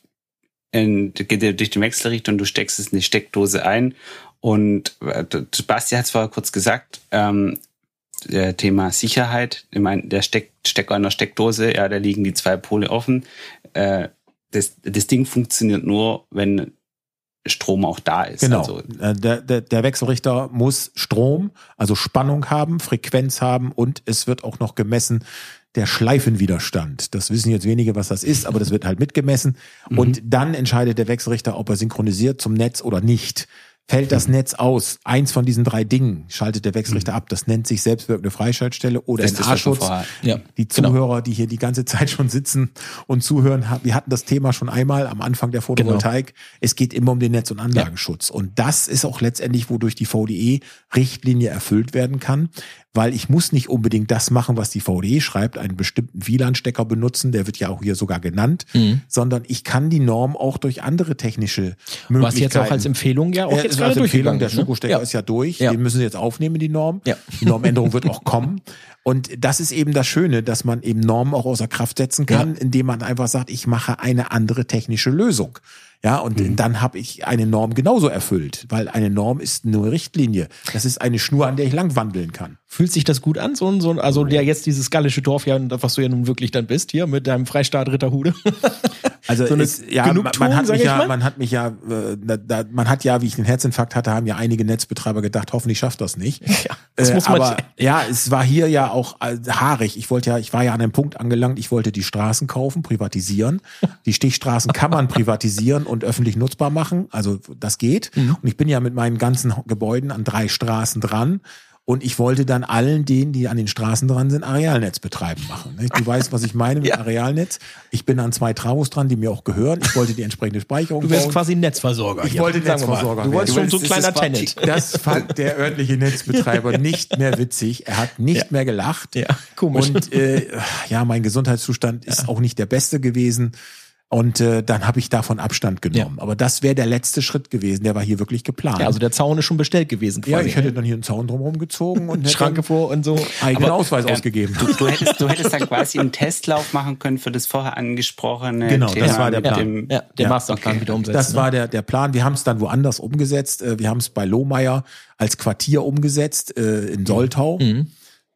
in, geht durch den Wechselrichter und du steckst es in die Steckdose ein. Und äh, Sebastian hat es vorher kurz gesagt, ähm, Thema Sicherheit. Ich meine, der Steck, Stecker in der Steckdose, ja, da liegen die zwei Pole offen. Äh, das, das Ding funktioniert nur, wenn Strom auch da ist. Genau. Also, Äh, der, der, der Wechselrichter muss Strom, also Spannung haben, Frequenz haben und es wird auch noch gemessen der Schleifenwiderstand. Das wissen jetzt wenige, was das ist, aber das wird halt mitgemessen. Und dann entscheidet der Wechselrichter, ob er synchronisiert zum Netz oder nicht. Fällt das Netz aus, eins von diesen drei Dingen schaltet der Wechselrichter ab. Das nennt sich selbstwirkende Freischaltstelle oder NA-Schutz. Ja, Die genau. Zuhörer, die hier die ganze Zeit schon sitzen und zuhören, wir hatten das Thema schon einmal am Anfang der Photovoltaik. Es geht immer um den Netz- und Anlagenschutz. Und das ist auch letztendlich, wodurch die VDE-Richtlinie erfüllt werden kann, weil ich muss nicht unbedingt das machen, was die VDE schreibt, einen bestimmten WLAN-Stecker benutzen, der wird ja auch hier sogar genannt, sondern ich kann die Norm auch durch andere technische Möglichkeiten. Was jetzt auch als Empfehlung ja auch Ja, jetzt als Empfehlung, der ist, ne? Schokostecker Ja. ist ja durch. Ja. Den müssen sie jetzt aufnehmen, die Norm. Ja. Die Normänderung wird auch kommen. Und das ist eben das Schöne, dass man eben Normen auch außer Kraft setzen kann, indem man einfach sagt, ich mache eine andere technische Lösung. Ja, und Mhm. dann habe ich eine Norm genauso erfüllt, weil eine Norm ist nur Richtlinie. Das ist eine Schnur, an der ich lang wandeln kann. Fühlt sich das gut an? So, ein- so, ein- also ja jetzt dieses gallische Dorf, ja, was du ja nun wirklich dann bist, hier mit deinem Freistaat Ritterhude. Also So eine es, ja, man, Genugtuung, man hat mich ich ja, man hat mich ja, äh, da, da, man hat ja, wie ich den Herzinfarkt hatte, haben ja einige Netzbetreiber gedacht, hoffentlich schafft das nicht. das Äh, muss man- aber ja, es war hier ja auch äh, haarig. Ich wollte ja, ich war ja an einem Punkt angelangt, ich wollte die Straßen kaufen, privatisieren. Die Stichstraßen kann man privatisieren und öffentlich nutzbar machen. Also das geht. Mhm. Und ich bin ja mit meinen ganzen Gebäuden an drei Straßen dran. Und ich wollte dann allen denen, die an den Straßen dran sind, Arealnetz betreiben machen. nicht? Du weißt, was ich meine mit Ja. Arealnetz. Ich bin an zwei Travos dran, die mir auch gehören. Ich wollte die entsprechende Speicherung Du wärst bauen. quasi Netzversorger. Ich hier, wollte sagen wir mal. Netzversorger Du wolltest schon so ein kleiner Tenant. Das fand der örtliche Netzbetreiber nicht mehr witzig. Er hat nicht Ja. mehr gelacht. Ja, komisch. Und äh, ja, mein Gesundheitszustand ist auch nicht der beste gewesen. Und äh, dann habe ich davon Abstand genommen. Aber das wäre der letzte Schritt gewesen. Der war hier wirklich geplant. Ja, also der Zaun ist schon bestellt gewesen quasi. ja, ich hätte dann hier einen Zaun drumherum gezogen und Schranke vor und so. einen eigenen Aber, Ausweis ähm, ausgegeben. Du, du, hättest, du hättest dann quasi einen Testlauf machen können für das vorher angesprochene Genau, das Thema war der mit Plan. dem. Ja, den Ja, Masterplan okay. wieder umsetzen. Das ne? war der, der Plan. Wir haben es dann woanders umgesetzt. Äh, Wir haben es bei Lohmeier als Quartier umgesetzt äh, in Soltau. Mhm.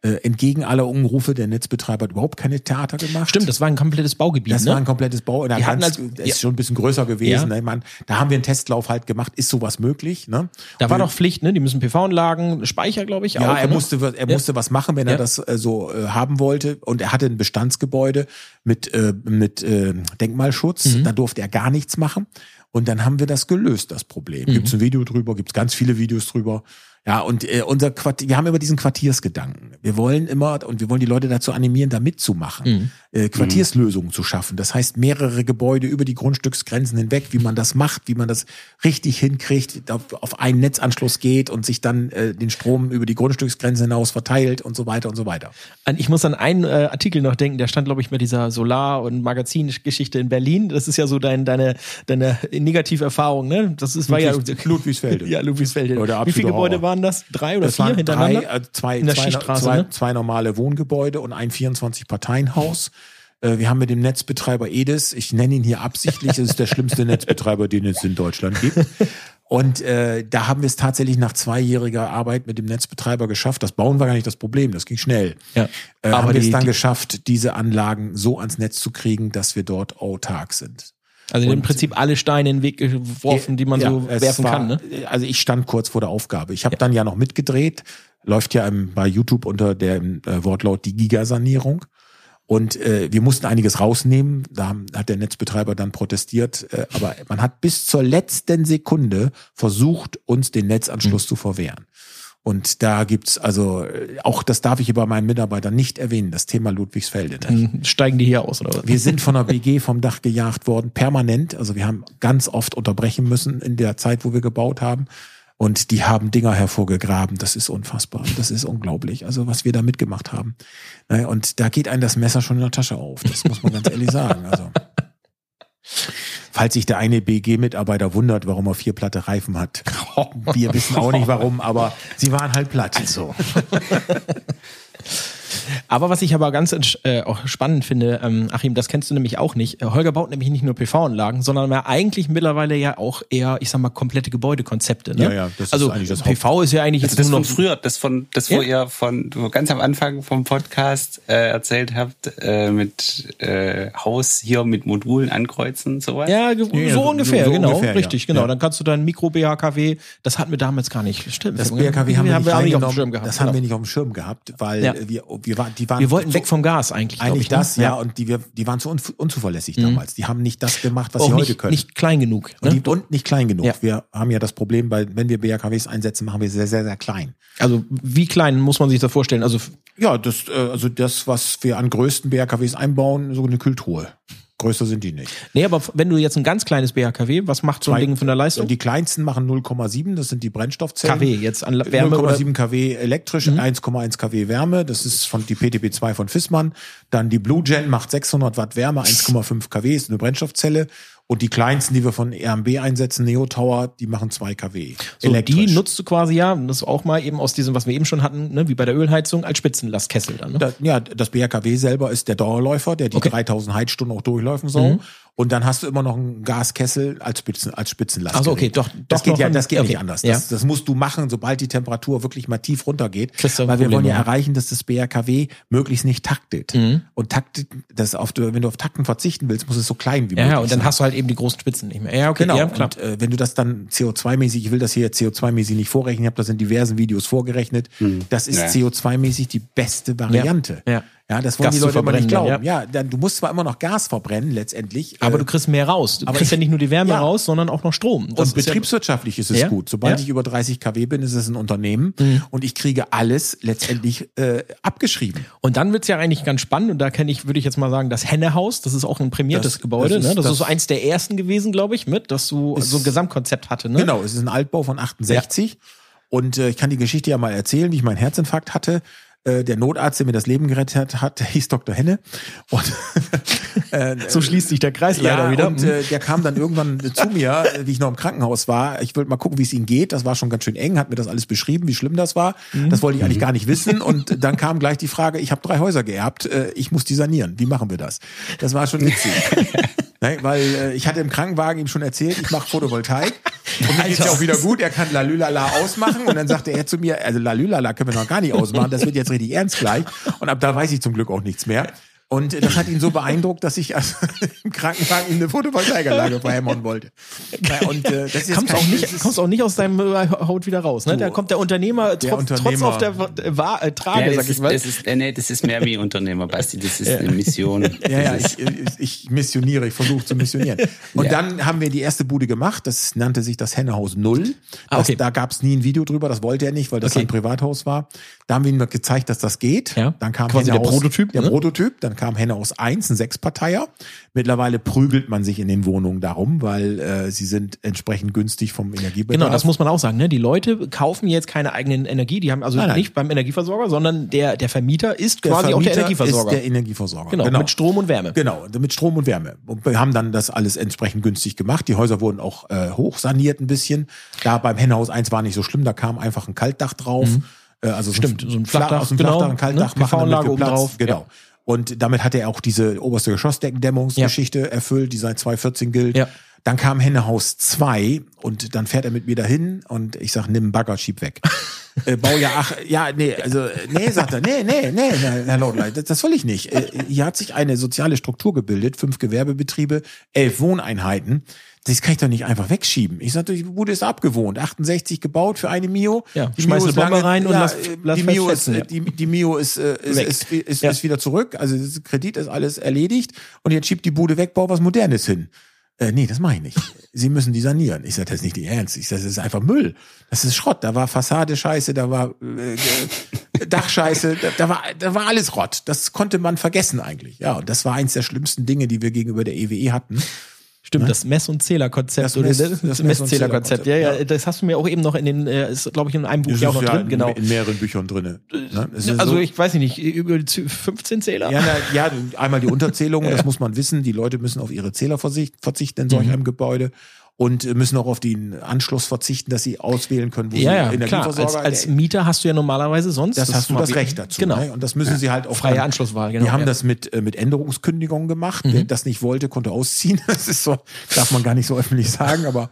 Äh, entgegen aller Umrufe, der Netzbetreiber hat überhaupt keine Theater gemacht. Stimmt, das war ein komplettes Baugebiet. Das ne? war ein komplettes Bau. Da ganz, als- das ja. ist schon ein bisschen größer gewesen. Ja. Ne? Man, da haben wir einen Testlauf halt gemacht. Ist sowas möglich? Ne? da war doch Pflicht, ne? Die müssen PV-Anlagen, Speicher, glaube ich, ja, auch. er ne? musste, er Ja. musste was machen, wenn er das äh, so äh, haben wollte. Und er hatte ein Bestandsgebäude mit, äh, mit äh, Denkmalschutz. Mhm. Da durfte er gar nichts machen. Und dann haben wir das gelöst, das Problem. Mhm. Gibt's ein Video drüber, gibt's ganz viele Videos drüber. Ja, und äh, unser Quartier, wir haben immer diesen Quartiersgedanken. Wir wollen immer und wir wollen die Leute dazu animieren, da mitzumachen, Mhm. äh, Quartierslösungen zu schaffen. Das heißt, mehrere Gebäude über die Grundstücksgrenzen hinweg, wie man das macht, wie man das richtig hinkriegt, auf, einen Netzanschluss geht und sich dann äh, den Strom über die Grundstücksgrenze hinaus verteilt und so weiter und so weiter. Ich muss an einen äh, Artikel noch denken, der stand, glaube ich, mit dieser Solar- und Magazingeschichte in Berlin. Das ist ja so dein, deine, deine Negativerfahrung, ne? Das ist, war ja Ludwigs- Ludwigsfelde. Ja, Ludwigsfelde. Ja, der Wie viele Gebäude Horror. Waren das? Drei oder Das vier waren hintereinander? drei, äh, zwei, In der zwei, zwei, ne? zwei normale Wohngebäude und ein 24-Parteien-Haus. Äh, Wir haben mit dem Netzbetreiber Edis, ich nenne ihn hier absichtlich, es ist der schlimmste Netzbetreiber, den es in Deutschland gibt. Und äh, da haben wir es tatsächlich nach zweijähriger Arbeit mit dem Netzbetreiber geschafft. Das Bauen war gar nicht das Problem, das ging schnell. Ja. Äh, Aber haben wir es dann geschafft, diese Anlagen so ans Netz zu kriegen, dass wir dort autark sind. Also im Prinzip alle Steine in den Weg geworfen, die man Ja, so werfen war- kann, ne? Also ich stand kurz vor der Aufgabe. Ich habe dann ja noch mitgedreht. Läuft ja im, bei YouTube unter dem äh, Wortlaut die Gigasanierung. Und äh, wir mussten einiges rausnehmen. Da haben, hat der Netzbetreiber dann protestiert. Äh, aber man hat bis zur letzten Sekunde versucht, uns den Mhm. Netzanschluss zu verwehren. Und da gibt's also, äh, auch das darf ich hier bei meinen Mitarbeitern nicht erwähnen, das Thema Ludwigsfelde. nicht. Dann steigen die hier aus, oder was? Wir sind von der BG vom Dach gejagt worden, permanent. Also wir haben ganz oft unterbrechen müssen in der Zeit, wo wir gebaut haben. Und die haben Dinger hervorgegraben. Das ist unfassbar. Das ist unglaublich. Also was wir da mitgemacht haben. Naja, Und da geht einem das Messer schon in der Tasche auf. Das muss man ganz ehrlich sagen. Also falls sich der eine BG-Mitarbeiter wundert, warum er vier platte Reifen hat. Wir wissen auch nicht warum, aber sie waren halt platt. Also. Aber was ich aber ganz äh, auch spannend finde, ähm, Achim, das kennst du nämlich auch nicht. Äh, Holger baut nämlich nicht nur PV-Anlagen, sondern ja eigentlich mittlerweile ja auch eher, ich sag mal, komplette Gebäudekonzepte. Ne? Ja, ja, das ist also eigentlich das PV ist ja eigentlich Das, jetzt das nur von noch früher, das von, das wo Ja. ihr von wo ganz am Anfang vom Podcast äh, erzählt habt, äh, mit äh, Haus hier mit Modulen ankreuzen, sowas. Ja, ge- Ja, so, so- ungefähr, so genau, ungefähr, ja. richtig, genau. Ja. Dann kannst du dein Mikro BHKW, das hatten wir damals gar nicht. Stimmt. Das BRKW haben wir nicht, auch nicht auf dem. Schirm gehabt. Das haben genau. wir nicht auf dem Schirm gehabt, weil Ja. wir, wir, waren, die waren Wir wollten zu- weg vom Gas eigentlich. Eigentlich ich, ne? das, ja, und die, wir, die waren zu unf- unzuverlässig damals. Die haben nicht das gemacht, was Auch sie nicht, heute können. nicht klein genug. und, Ne? die, und nicht klein genug. Ja. Wir haben ja das Problem, weil wenn wir BRKWs einsetzen, machen wir sehr, sehr, sehr klein. Also wie klein muss man sich das vorstellen? Also Ja, das, äh, also das, was wir an größten BRKWs einbauen, so eine Kühltruhe. Größer sind die nicht. Nee, aber wenn du jetzt ein ganz kleines BHKW, was macht so ein Zwei- Ding von der Leistung? Die kleinsten machen 0,7, das sind die Brennstoffzellen. KW jetzt an Wärme oder- 0,7 kW elektrisch, 1,1 kW Wärme. Das ist von die PTB2 von Fissmann. Dann die Blue Gen macht 600 Watt Wärme, 1,5 kW ist eine Brennstoffzelle. Und die kleinsten, die wir von RMB einsetzen, Neo Tower, die machen 2 kW. So, die nutzt du quasi ja, das auch mal eben aus diesem, was wir eben schon hatten, ne, wie bei der Ölheizung, als Spitzenlastkessel dann. Ne? Da, ja, das BRKW selber ist der Dauerläufer, der die Okay. 3000 Heizstunden auch durchläufen soll. Und dann hast du immer noch einen Gaskessel als Spitzen, als Spitzenlast. Ach so, okay, doch- Das doch geht ja, das geht okay, nicht anders. ja. Das, das musst du machen, sobald die Temperatur wirklich mal tief runtergeht. Kriegst du ein Weil wir Problem, wollen ja ja. erreichen, dass das BRKW möglichst nicht taktet. Mhm. Und taktet, das auf, wenn du auf Takten verzichten willst, muss es so klein wie Ja, möglich ja, und dann sein. hast du halt eben die großen Spitzen nicht mehr. Ja, okay, Genau, ja, klar. und äh, wenn du das dann CO2-mäßig, ich will das hier CO2-mäßig nicht vorrechnen, ich habe das in diversen Videos vorgerechnet, das ist Ja. CO2-mäßig die beste Variante. Ja. Ja, das wollen Gas die Leute immer nicht glauben. Ja, dann, du musst zwar immer noch Gas verbrennen, letztendlich. aber äh, du kriegst mehr raus. Du aber kriegst ich- ja nicht nur die Wärme ja. raus, sondern auch noch Strom. Das und ist ja- betriebswirtschaftlich ist es Ja. gut. Sobald Ja. Mhm. ich über 30 kW bin, ist es ein Unternehmen und ich kriege alles letztendlich äh, abgeschrieben. Und dann wird's ja eigentlich ganz spannend und da kenne ich, würde ich jetzt mal sagen, das Hennehaus, das ist auch ein prämiertes Das- Gebäude. das ist- ne? das, das- ist so eins der ersten gewesen, glaube ich, mit, dass du so ein Gesamtkonzept hatte. Ne? Genau, es ist ein Altbau von 68. Und äh, ich kann die Geschichte ja mal erzählen, wie ich meinen Herzinfarkt hatte. Äh, der Notarzt, der mir das Leben gerettet hat, der hieß Dr. Henne. Und äh, So schließt sich der Kreis leider ja, wieder. und äh, der kam dann irgendwann zu mir, äh, wie ich noch im Krankenhaus war. Ich wollte mal gucken, wie es ihm geht. Das war schon ganz schön eng, hat mir das alles beschrieben, wie schlimm das war. Mhm. Das wollte ich eigentlich gar nicht wissen. Und dann kam gleich die Frage, ich habe drei Häuser geerbt, äh, ich muss die sanieren. Wie machen wir das? Das war schon witzig. ne, weil äh, ich hatte im Krankenwagen ihm schon erzählt, ich mache Photovoltaik. Und mir geht's ja auch wieder gut. Er kann Lalülala ausmachen. Und dann sagte er zu mir, also Lalülala können wir noch gar nicht ausmachen. Das wird jetzt richtig ernst gleich. Und ab da weiß ich zum Glück auch nichts mehr. Und das hat ihn so beeindruckt, dass ich also im Krankenwagen ihm eine Photovoltaikanlage verhämmern wollte. Ja, und äh, das ist kommst, auch nicht, kommst auch nicht aus deinem äh, Haut wieder raus. Ne? Da kommt der Unternehmer, der trotz, Unternehmer, trotz auf der Wa äh, Trage, ja, sag ich mal. Das ist, äh, nee, das ist mehr wie Unternehmer, Basti. Das ist eine Mission. Ja, ja, ich, ich missioniere, ich versuche zu missionieren. Und ja. dann haben wir die erste Bude gemacht, das nannte sich das Hennehaus Null. Ah, okay. da gab es nie ein Video drüber, das wollte er nicht, weil das okay. ein Privathaus war. Da haben wir ihm gezeigt, dass das geht. Ja. Dann kam Quasi Hennehaus, der Prototyp. Der ne? Prototyp, dann kam Hennehaus 1, ein Sechsparteier. Mittlerweile prügelt man sich in den Wohnungen darum, weil äh, sie sind entsprechend günstig vom Energiebedarf. Genau, das muss man auch sagen. Ne? Die Leute kaufen jetzt keine eigenen Energie, die haben also nein, nein. nicht beim Energieversorger, sondern der, der Vermieter ist der quasi Vermieter auch der Energieversorger. Ist der Energieversorger. Genau, genau, mit Strom und Wärme. Genau, mit Strom und Wärme. Und wir haben dann das alles entsprechend günstig gemacht. Die Häuser wurden auch äh, hochsaniert ein bisschen. Da beim Hennehaus 1 war nicht so schlimm, da kam einfach ein Kaltdach drauf. Mhm. Äh, also Stimmt, so ein Flachdach, aus dem genau, Flachdach, ein Kaltdach ne? wir Platz, drauf. Genau. Ja. Und damit hat er auch diese oberste Geschossdeckendämmungsgeschichte ja. erfüllt, die seit 2014 gilt. Ja. Dann kam Hennehaus 2 und dann fährt er mit mir dahin und ich sag, nimm Bagger, schieb weg. äh, Baujahr ach, ja, nee, also, nee, sagt er, nee, nee, nee, Herr Lordley, das, das will ich nicht. Äh, hier hat sich eine soziale Struktur gebildet, fünf Gewerbebetriebe, elf Wohneinheiten das kann ich doch nicht einfach wegschieben. Ich sagte, die Bude ist abgewohnt, 68 gebaut für eine Mio. Ja, die schmeiß eine Bombe lange, rein und ja, lass, lass die Mio ist, ja. die, die Mio ist, äh, ist, ist, ist, ja. ist, wieder zurück. Also das Kredit ist alles erledigt und jetzt schiebt die Bude weg, bau was Modernes hin. Äh, nee, das mache ich nicht. Sie müssen die sanieren. Ich sage, das ist nicht die Ernst. Ich sage, das ist einfach Müll. Das ist Schrott. Da war Fassade scheiße, da war äh, Dachscheiße, da, da, war, da war alles Rott. Das konnte man vergessen eigentlich. Ja, und das war eins der schlimmsten Dinge, die wir gegenüber der EWE e hatten. Stimmt, ne? das Mess- und Zählerkonzept. Das, Mess, das, das Messzählerkonzept. Ja, ja, das hast du mir auch eben noch in den, äh, ist glaube ich in einem Buch ja auch noch ja drin. Genau. In mehreren Büchern drin. Ne? Also so, ich weiß nicht, über die 15 Zähler? Ja, na, ja einmal die Unterzählung, das muss man wissen. Die Leute müssen auf ihre Zähler verzichten in solch mhm. einem Gebäude und müssen auch auf den Anschluss verzichten, dass sie auswählen können, wo ja, sie ja, klar. Als, als Mieter hast du ja normalerweise sonst. Das, das hast du das Recht dazu. Genau. Ne? Und das müssen ja. sie halt auch. Freie dann, Anschlusswahl, genau. Die haben ja. das mit, äh, mit Änderungskündigungen gemacht. Mhm. Wer das nicht wollte, konnte ausziehen. Das ist so, darf man gar nicht so öffentlich sagen, aber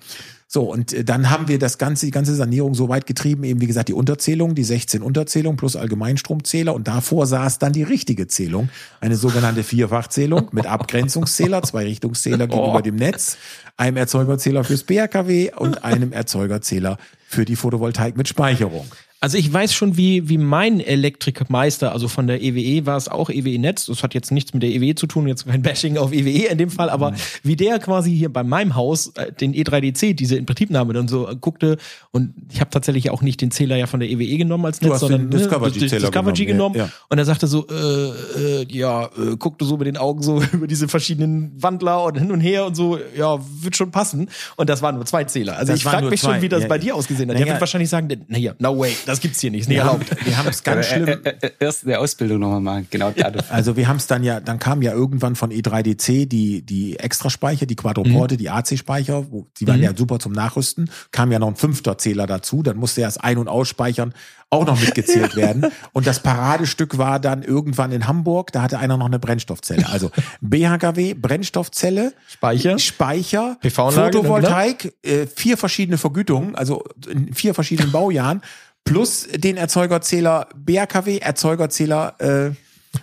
so, und äh, dann haben wir das ganze, die ganze Sanierung so weit getrieben, eben wie gesagt, die Unterzählung, die 16 Unterzählung plus Allgemeinstromzähler und davor saß dann die richtige Zählung, eine sogenannte Vierfachzählung mit Abgrenzungszähler, zwei Richtungszähler gegenüber dem Netz, einem Erzeugerzähler fürs BRKW und einem Erzeugerzähler für die Photovoltaik mit Speicherung. Also ich weiß schon, wie, wie mein Elektrikmeister, also von der EWE e war es auch EWE Netz, das hat jetzt nichts mit der EWE zu tun, jetzt kein Bashing auf EWE e in dem Fall, aber mhm. wie der quasi hier bei meinem Haus äh, den E3DC, diese Inbetriebnahme dann so guckte und ich habe tatsächlich auch nicht den Zähler ja von der EWE e genommen als Netz, sondern den Discovery, ne, Discovery genommen, genommen. Ja, ja. und er sagte so, äh, äh, ja, äh, guckte so mit den Augen so über diese verschiedenen Wandler und hin und her und so, ja, wird schon passen und das waren nur zwei Zähler. Also das ich frage mich zwei. schon, wie das ja, bei dir ausgesehen hat. Der wird wahrscheinlich sagen, na hier, no way, das gibt's hier nicht, erlaubt. wir haben es ganz schlimm. Äh, äh, erst der Ausbildung nochmal machen, genau. Also wir haben es dann ja, dann kam ja irgendwann von E3DC die, die Extraspeicher, die Quadroporte, mhm. die AC-Speicher, die waren mhm. ja super zum Nachrüsten, kam ja noch ein fünfter Zähler dazu, dann musste erst Ein- und Ausspeichern auch noch mitgezählt werden. Und das Paradestück war dann irgendwann in Hamburg, da hatte einer noch eine Brennstoffzelle. Also BHKW, Brennstoffzelle, Speicher, Speicher, Photovoltaik, äh, vier verschiedene Vergütungen, also in vier verschiedenen Baujahren plus den Erzeugerzähler BRKW, Erzeugerzähler äh,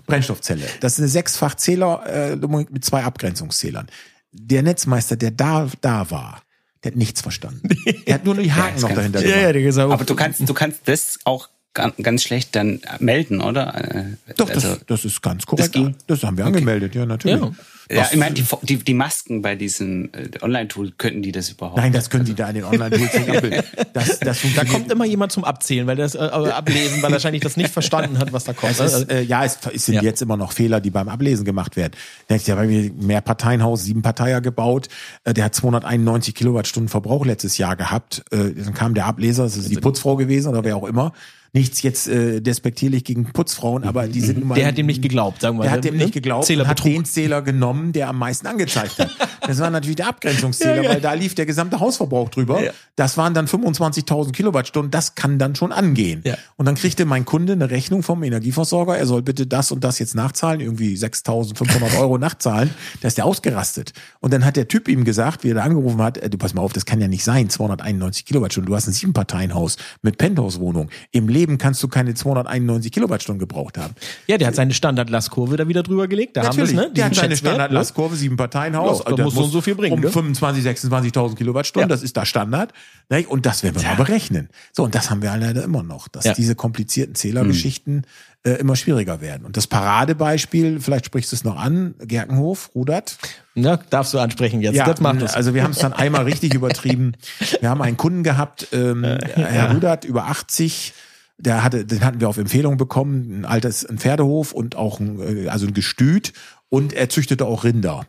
Brennstoffzelle. Das ist eine Sechsfachzähler äh, mit zwei Abgrenzungszählern. Der Netzmeister, der da, da war, der hat nichts verstanden. Er hat nur die Haken noch dahinter ja, ja, Aber du kannst, du kannst das auch ganz schlecht dann melden, oder? Äh, Doch, also, das, das ist ganz korrekt. Das, das haben wir okay. angemeldet, ja, natürlich. Ja. Ja, ich meine, die, die, die Masken bei diesem äh, Online-Tool, könnten die das überhaupt? Nein, das können also. die da in den Online-Tools nicht abbilden. Das, das da kommt immer jemand zum Abzählen, weil das äh, ablesen, weil er wahrscheinlich das nicht verstanden hat, was da kommt. Es ist, äh, ja, es, es sind ja. jetzt immer noch Fehler, die beim Ablesen gemacht werden. Denkt ja, weil wir mehr Parteienhaus, sieben Parteier gebaut, äh, der hat 291 Kilowattstunden Verbrauch letztes Jahr gehabt. Äh, dann kam der Ableser, das ist die Putzfrau gewesen oder wer auch immer nichts jetzt äh, despektierlich gegen Putzfrauen, aber die sind nun mal. Der hat dem nicht geglaubt, sagen wir mal. Der hat dem nicht geglaubt, Zähler hat den Zähler genommen der am meisten angezeigt hat. Das war natürlich der Abgrenzungszähler, weil da lief der gesamte Hausverbrauch drüber. Ja. Das waren dann 25.000 Kilowattstunden. Das kann dann schon angehen. Ja. Und dann kriegte mein Kunde eine Rechnung vom Energieversorger. Er soll bitte das und das jetzt nachzahlen, irgendwie 6.500 Euro nachzahlen. Da ist der ausgerastet. Und dann hat der Typ ihm gesagt, wie er da angerufen hat, äh, du pass mal auf, das kann ja nicht sein, 291 Kilowattstunden. Du hast ein Siebenparteienhaus mit Penthouse-Wohnung. Im Leben kannst du keine 291 Kilowattstunden gebraucht haben. Ja, der hat seine Standardlastkurve da wieder drüber gelegt. Da Natürlich, haben ne? der hat seine Schätzwert, Standardlastkurve, sieben Parteienhaus. Ja, da muss so und so viel bringen, Um ne? 25, 26.000 Kilowattstunden, Ja. das ist da Standard. Ne? Und das werden wir mal berechnen. So, und das haben wir leider immer noch, dass Ja. diese komplizierten Zählergeschichten äh, immer schwieriger werden. Und das Paradebeispiel, vielleicht sprichst du es noch an, Gerkenhof, Rudert. Ne? darfst du ansprechen jetzt. Ja, das macht es. also wir haben es dann einmal richtig übertrieben. Wir haben einen Kunden gehabt, ähm, Herr Rudert, über 80, der hatte, den hatten wir auf Empfehlung bekommen, ein altes, ein Pferdehof und auch ein, äh, also ein Gestüt und er züchtete auch Rinder.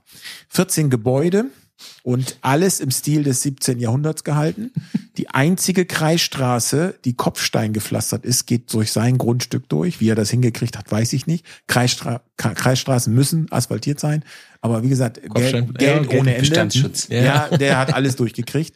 14 Gebäude und alles im Stil des 17. Jahrhunderts gehalten. Die einzige Kreisstraße, die Kopfstein gepflastert ist, geht durch sein Grundstück durch. Wie er das hingekriegt hat, weiß ich nicht. Kreisstra Kre- Kreisstraßen müssen asphaltiert sein. Aber wie gesagt, Geld, Geld ja, ohne Ende. Bestandsschutz. Ja. der hat alles durchgekriegt.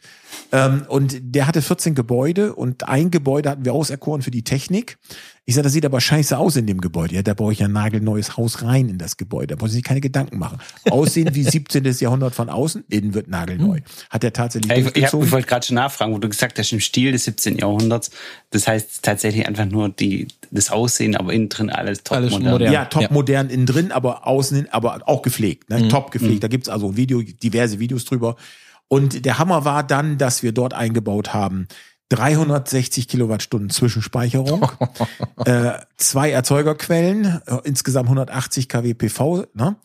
Ähm, und der hatte 14 Gebäude und ein Gebäude hatten wir auserkoren für die Technik. Ich sage, das sieht aber scheiße aus in dem Gebäude. Ja, da baue ich ein nagelneues Haus rein in das Gebäude. Da muss ich sich keine Gedanken machen. Aussehen wie 17. Jahrhundert von außen, innen wird nagelneu. Hat er tatsächlich Ja, ich, ich, ich wollte gerade schon nachfragen, wo du gesagt hast, im Stil des 17. Jahrhunderts. Das heißt tatsächlich einfach nur die, das Aussehen, aber innen drin alles top Alles modern. modern. Ja, top modern innen drin, aber außen, hin, aber auch gepflegt, Mhm. ne? top gepflegt. Da gibt's also ein Video, diverse Videos drüber. Und der Hammer war dann, dass wir dort eingebaut haben 360 Kilowattstunden Zwischenspeicherung, äh, zwei Erzeugerquellen, äh, insgesamt 180 kW PV. Ne?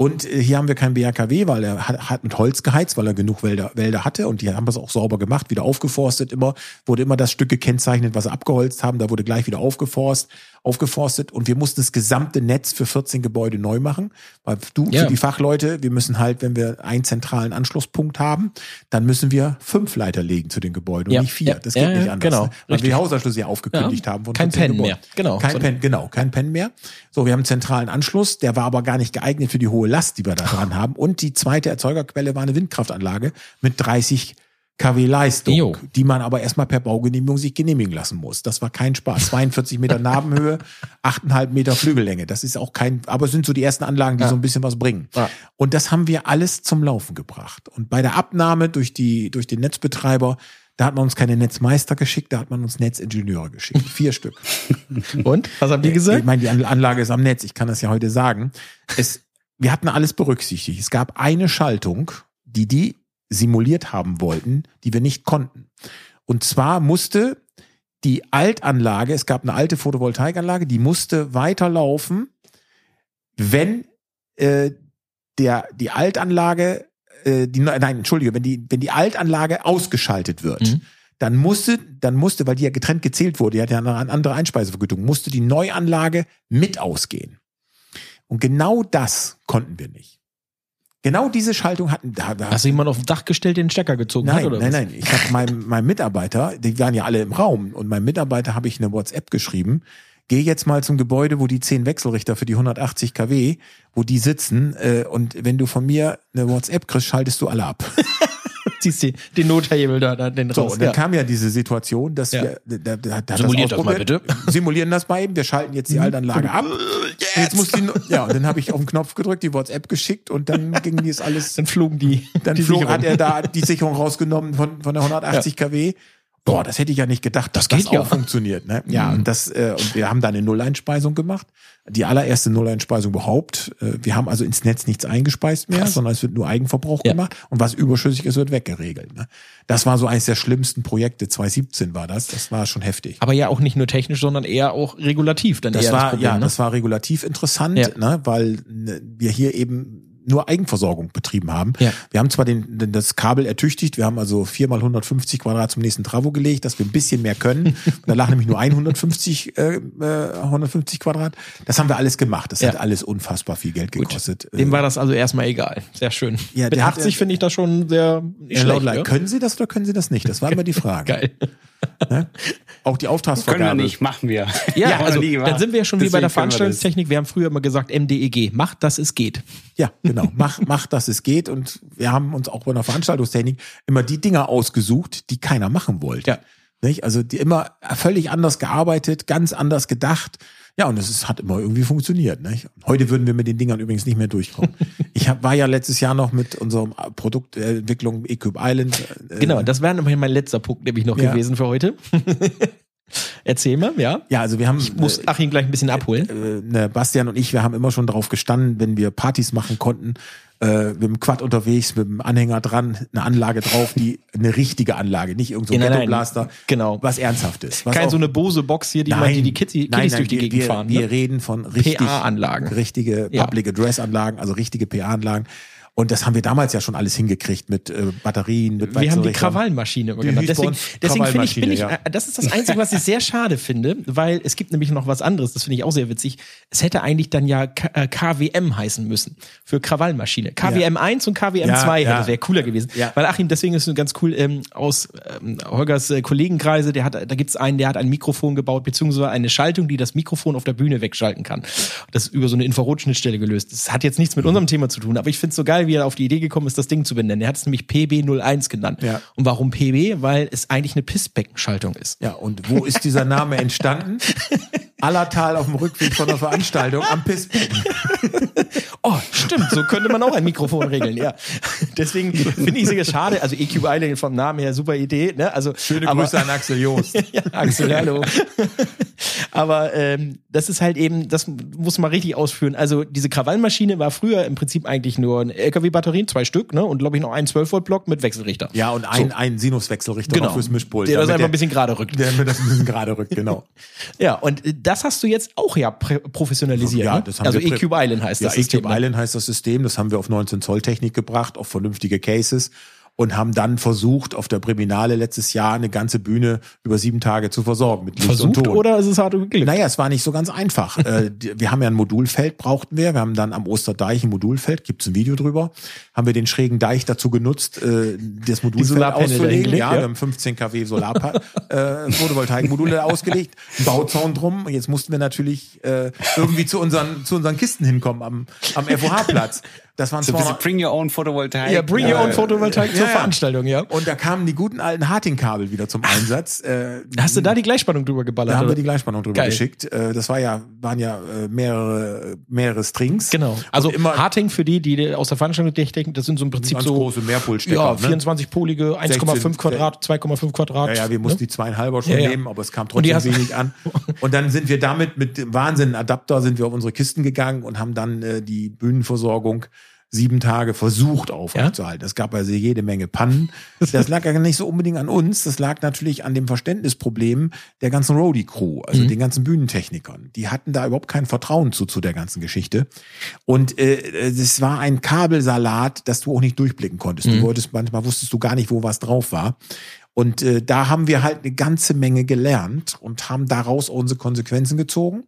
Und äh, hier haben wir kein BHKW, weil er hat, hat mit Holz geheizt, weil er genug Wälder, Wälder hatte. Und die haben das auch sauber gemacht, wieder aufgeforstet immer, wurde immer das Stück gekennzeichnet, was sie abgeholzt haben, da wurde gleich wieder aufgeforst, aufgeforstet und wir mussten das gesamte Netz für 14 Gebäude neu machen, weil du, Ja. für die Fachleute, wir müssen halt, wenn wir einen zentralen Anschlusspunkt haben, dann müssen wir fünf Leiter legen zu den Gebäuden Ja. und nicht vier. Das geht nicht anders. genau. ne? Weil wir die Hausanschlüsse ja aufgekündigt haben. Von Kein 14 Pen Gebäuden. mehr. Genau. Kein So- Pen, genau, kein Pen mehr. So, wir haben einen zentralen Anschluss, der war aber gar nicht geeignet für die hohe Last, die wir da dran haben. Und die zweite Erzeugerquelle war eine Windkraftanlage mit 30 kW Leistung, Jo. die man aber erstmal per Baugenehmigung sich genehmigen lassen muss. Das war kein Spaß. 42 Meter Nabenhöhe, 8,5 Meter Flügellänge. Das ist auch kein, aber es sind so die ersten Anlagen, die so ein bisschen was bringen. Ja. Und das haben wir alles zum Laufen gebracht. Und bei der Abnahme durch die, durch den Netzbetreiber, da hat man uns keine Netzmeister geschickt, da hat man uns Netzingenieure geschickt. Vier Stück. Und? Was haben die gesagt? Ich meine, die An- Anlage ist am Netz, ich kann das ja heute sagen. Es, wir hatten alles berücksichtigt. Es gab eine Schaltung, die die simuliert haben wollten, die wir nicht konnten. Und zwar musste die Altanlage, es gab eine alte Photovoltaikanlage, die musste weiterlaufen, wenn äh, der, die Altanlage, äh, die, nein, Entschuldige, wenn die, wenn die Altanlage ausgeschaltet wird, Mhm. dann musste, dann musste, weil die ja getrennt gezählt wurde, die hat ja eine andere Einspeisevergütung, musste die Neuanlage mit ausgehen. Und genau das konnten wir nicht. Genau diese Schaltung hatten da. da Hast du jemand auf dem Dach gestellt, den Stecker gezogen hat? Nein, Oder nein, was? nein. Ich habe meinem, meinem Mitarbeiter, die waren ja alle im Raum, und meinem Mitarbeiter habe ich eine WhatsApp geschrieben. Geh jetzt mal zum Gebäude, wo die 10 Wechselrichter für die 180 kW, wo die sitzen, äh, und wenn du von mir eine WhatsApp kriegst, schaltest du alle ab. Ziehst die, den Nothebel da, da den So, raus. und dann ja. kam ja diese Situation, dass Ja. wir da, da, da hat Simuliert das mal ausprobiert. Simulieren das mal eben. Wir schalten jetzt die Altanlage ab. Und Jetzt muss die, ja, und dann habe ich auf den Knopf gedrückt, die WhatsApp geschickt und dann ging dies alles. Dann flogen die. Dann die flog, hat er da die Sicherung rausgenommen von, von der 180 kW. Boah, das hätte ich ja nicht gedacht, dass Das das, auch ja. funktioniert. Ne? Ja, und das äh, und wir haben da eine Nulleinspeisung gemacht, die allererste Nulleinspeisung überhaupt. Äh, wir haben also ins Netz nichts eingespeist mehr, sondern es wird nur Eigenverbrauch Ja. gemacht und was überschüssig ist, wird weggeregelt. Ne? Das war so eines der schlimmsten Projekte. 2017 war das. Das war schon heftig. Aber ja auch nicht nur technisch, sondern eher auch regulativ. Dann Das war das Problem, ja, ne? das war regulativ interessant, Ja. ne, weil ne, wir hier eben nur Eigenversorgung betrieben haben. Ja. Wir haben zwar den, den, das Kabel ertüchtigt, wir haben also vier mal 150 Quadrat zum nächsten Travo gelegt, dass wir ein bisschen mehr können. da lag nämlich nur 150, äh, äh, 150 Quadrat. Das haben wir alles gemacht. Das Ja. hat alles unfassbar viel Geld gekostet. Dem Äh, war das also erstmal egal. Sehr schön. Ja, Mit der hat- 80 finde ich das schon sehr schlecht. Ja? können Sie das oder können Sie das nicht? Das war immer die Frage. Geil. Ne? auch die Können Auftragsvergabe. wir nicht, machen wir. Ja, wir also dann sind wir ja schon wie bei der können wir. Veranstaltungstechnik. Wir haben früher immer gesagt MDEG. Macht, dass es geht. Ja, genau. Mach, mach, dass es geht. Und wir haben uns auch bei der Veranstaltungstechnik immer die Dinger ausgesucht, die keiner machen wollte. Ja. Nicht? Also die immer völlig anders gearbeitet, ganz anders gedacht. Ja, und es hat immer irgendwie funktioniert. Nicht? Heute würden wir mit den Dingern übrigens nicht mehr durchkommen. ich hab, war ja letztes Jahr noch mit unserem Produktentwicklung Equip Island. äh, Genau, das wäre nämlich mein letzter Punkt nämlich noch Ja. gewesen für heute. Erzähl mal, ja. Ja, also wir haben Ich muss Achim gleich ein bisschen abholen. äh, ne, Bastian und ich, wir haben immer schon darauf gestanden, wenn wir Partys machen konnten, äh, mit dem Quad unterwegs, mit dem Anhänger dran, eine Anlage drauf, die eine richtige Anlage, nicht irgendein so Nein, ein nein, Ghetto-Blaster, genau. was Ernsthaftes. Was Kein auch- so eine Bose Box hier, die man die, die Kids, die Kiddies durch die wir, Gegend fahren. Wir ne? reden von richtig, PA-Anlagen. richtige Ja. Public Address Anlagen, also richtige PA-Anlagen. Und das haben wir damals ja schon alles hingekriegt mit äh, Batterien, mit Wir haben die. Krawallmaschine immer Deswegen, deswegen finde ich, bin ich, Krawallmaschine, äh, das ist das Einzige, was ich sehr schade finde, weil es gibt nämlich noch was anderes, das finde ich auch sehr witzig. Es hätte eigentlich dann ja K äh, KWM heißen müssen für Krawallmaschine. KWM 1 und KWM Ja, 2 ja. wäre cooler gewesen. Ja. Weil Achim, deswegen ist es ganz cool, ähm, aus ähm, Holgers äh, Kollegenkreise, der hat, da gibt's einen, der hat ein Mikrofon gebaut, beziehungsweise eine Schaltung, die das Mikrofon auf der Bühne wegschalten kann. Das ist über so eine Infrarotschnittstelle gelöst. Das hat jetzt nichts mit unserem Thema zu tun, aber ich finde es so geil, wie er auf die Idee gekommen ist, das Ding zu benennen. Er hat es nämlich PB01 genannt. Ja. Und warum PB? Weil es eigentlich eine Pissbeckenschaltung ist. Ja, und wo ist dieser Name entstanden? Allertal auf dem Rückweg von der Veranstaltung am Pissbecken. Oh, stimmt, so könnte man auch ein Mikrofon regeln, ja. Deswegen finde ich es schade, also EQ Island vom Namen her super Idee, ne? Also Schöne aber- Grüße an Axel Joost. ja, Axel, hallo. Aber ähm, das ist halt eben, das muss man richtig ausführen. Also diese Krawallmaschine war früher im Prinzip eigentlich nur eine LKW-Batterien, zwei Stück, ne? Und glaube ich noch ein 12-Volt-Block mit Wechselrichter. Ja, und ein, ein Sinuswechselrichter Genau. fürs Mischpult. Der das einfach ein bisschen gerade rückt. Der mir das ein bisschen gerade rückt, genau. Ja, und äh, das hast du jetzt auch ja professionalisiert. Ja, ne? das haben also wir prä- Island heißt Ja, das. EQ ne? Island heißt das System. Das haben wir auf 19 Zoll Technik gebracht, auf vernünftige Cases und haben dann versucht, auf der Priminale letztes Jahr eine ganze Bühne über sieben Tage zu versorgen mit Licht und Versucht Ton. oder ist es hart Glück? Naja, es war nicht so ganz einfach. äh, wir haben ja ein Modulfeld, brauchten wir. Wir haben dann am Osterdeich ein Modulfeld, gibt's ein Video drüber. Haben wir den schrägen Deich dazu genutzt, äh, das Modulfeld auszulegen. Ja, ja. wir haben 15 kW Solar äh, Photovoltaikmodule ausgelegt, einen Bauzaun drum. Und jetzt mussten wir natürlich äh, irgendwie zu unseren, zu unseren Kisten hinkommen am, am FOH-Platz. Das waren So ein bisschen 200 Bring Your Own Photovoltaik. ja, bring your own Photovoltaik zur. Veranstaltung, ja. und da kamen die guten alten Harting-Kabel wieder zum Einsatz. Äh, Hast du da die Gleichspannung drüber geballert? da haben wir die Gleichspannung drüber Geil. geschickt. Äh, Das war ja, waren ja äh, mehrere, mehrere Strings. Genau. Also immer Harting für die, die aus der Veranstaltungstechnik, das sind so im Prinzip ganz so große Mehrpolstecker. ja, ne? 24-polige, 1,5 16, Quadrat, 2,5 Quadrat. Ja, ja, wir mussten ne? die zweieinhalber schon Ja, ja. nehmen, aber es kam trotzdem hast- wenig an. Und dann sind wir damit mit dem Wahnsinn Adapter sind wir auf unsere Kisten gegangen und haben dann äh, die Bühnenversorgung sieben Tage versucht aufrechtzuerhalten. Es gab also jede Menge Pannen. Das lag ja nicht so unbedingt an uns. Das lag natürlich an dem Verständnisproblem der ganzen Roadie-Crew, also Mhm. den ganzen Bühnentechnikern. Die hatten da überhaupt kein Vertrauen zu, zu der ganzen Geschichte. Und äh, es war ein Kabelsalat, das du auch nicht durchblicken konntest. Mhm. Du wolltest, manchmal wusstest du gar nicht, wo was drauf war. Und äh, da haben wir halt eine ganze Menge gelernt und haben daraus unsere Konsequenzen gezogen.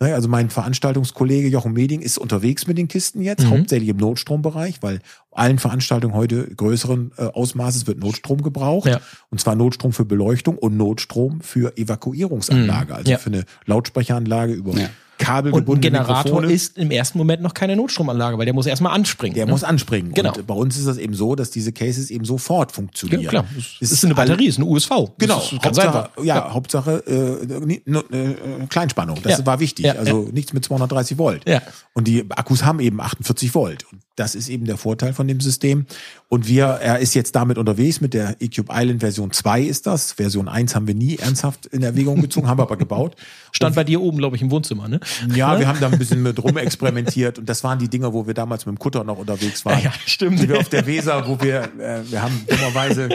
Also mein Veranstaltungskollege Jochen Meding ist unterwegs mit den Kisten jetzt, Mhm. hauptsächlich im Notstrombereich, weil allen Veranstaltungen heute größeren äh, Ausmaßes wird Notstrom gebraucht. Ja. Und zwar Notstrom für Beleuchtung und Notstrom für Evakuierungsanlage, also Mhm. Ja. für eine Lautsprecheranlage über Ja. Und ein kabelgebundene Generator Mikrofone. ist im ersten Moment noch keine Notstromanlage, weil der muss erstmal anspringen. Der ne? muss anspringen. Genau. Und bei uns ist das eben so, dass diese Cases eben sofort funktionieren. Ja, klar. Es ist eine Batterie, ist eine USV. Genau, ist Hauptsache, einfach. ja, Hauptsache äh, äh, Kleinspannung, das Ja. war wichtig. Ja, also nichts mit 230 Volt. Ja. Und die Akkus haben eben 48 Volt. Und das ist eben der Vorteil von dem System. Und wir, er ist jetzt damit unterwegs mit der eCube Island Version 2 ist das. Version 1 haben wir nie ernsthaft in Erwägung gezogen, haben wir aber gebaut. Stand bei dir oben, glaube ich, im Wohnzimmer, ne? Ja, wir haben da ein bisschen mit rumexperimentiert und das waren die Dinger, wo wir damals mit dem Kutter noch unterwegs waren. Ja, stimmt. Die wir auf der Weser, wo wir, äh, wir haben dummerweise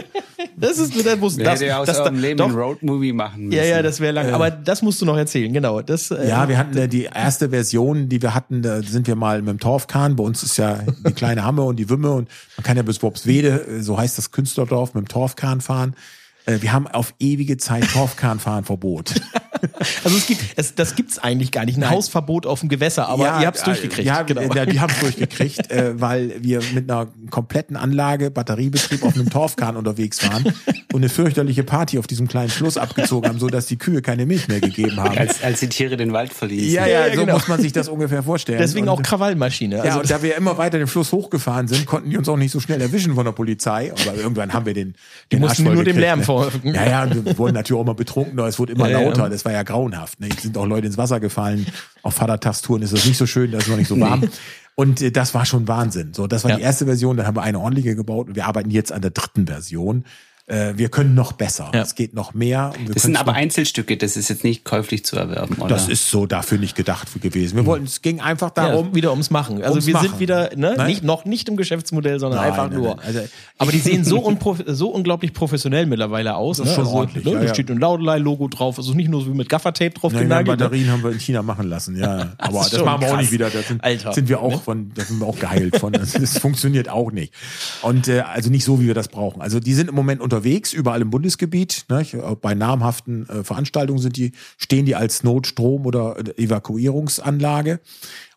Das ist das muss Wer das, hätte aus das, eurem Leben doch, einen Roadmovie machen müssen. Ja, ja, das wäre lang. Aber das musst du noch erzählen, genau. Das, äh, Ja, wir hatten äh, die erste Version, die wir hatten, da sind wir mal mit dem Torfkahn. Bei uns ist ja die kleine Hamme und die Wümme und man kann ja bis Worpswede, äh, so heißt das Künstlerdorf, mit dem Torfkahn fahren. Äh, Wir haben auf ewige Zeit Torfkahnfahren Verbot. Also es gibt, es, das gibt's eigentlich gar nicht. Ein Hausverbot auf dem Gewässer, aber ihr habt's äh, durchgekriegt. Ja, genau. ja die haben es durchgekriegt, äh, weil wir mit einer kompletten Anlage, Batteriebetrieb auf einem Torfkahn unterwegs waren und eine fürchterliche Party auf diesem kleinen Fluss abgezogen haben, so dass die Kühe keine Milch mehr gegeben haben. Als, als die Tiere den Wald verließen. Ja, ja, Ja, so genau. muss man sich das ungefähr vorstellen. Deswegen und, auch Krawallmaschine. ja, Also, und da wir immer weiter den Fluss hochgefahren sind, konnten die uns auch nicht so schnell erwischen von der Polizei. Aber irgendwann haben wir den, den mussten Arsch voll nur dem Lärm ne? folgen. Ja, ja, wir wurden natürlich auch immer betrunkener. Es wurde immer Ja, ja. lauter. Das war ja grauenhaft. Ne? Sind auch Leute ins Wasser gefallen. Auf Vatertagstouren ist das nicht so schön, da ist noch nicht so warm. Und äh, das war schon Wahnsinn. So, das war Ja. die erste Version. Dann haben wir eine ordentliche gebaut und wir arbeiten jetzt an der dritten Version. Äh, wir können noch besser. Ja. Es geht noch mehr. Und wir Das sind aber Einzelstücke, das ist jetzt nicht käuflich zu erwerben, oder? das ist so dafür nicht gedacht gewesen. Wir wollten, es ging einfach darum, ja, wieder ums Machen. Also Ums wir Machen. sind wieder ne, Nein. nicht, noch nicht im Geschäftsmodell, sondern Nein, einfach nein, nur. nein. Also, Aber die sehen so, so unglaublich professionell mittlerweile aus. Das ist ne? schon also, ordentlich, Ne? ja, Da ja. steht ein Laudelei-Logo drauf. Also nicht nur so wie mit Gaffertape drauf Nein, genagelt. ne? Batterien haben wir in China machen lassen, ja. Aber das schon machen wir auch krass. nicht wieder. Da sind, Alter. sind wir auch von, da sind wir auch geheilt von. Das, das funktioniert auch nicht. Und äh, also nicht so, wie wir das brauchen. Also die sind im Moment unterwegs, überall im Bundesgebiet. Ne? Bei namhaften äh, Veranstaltungen sind die, stehen die als Notstrom- oder äh, Evakuierungsanlage.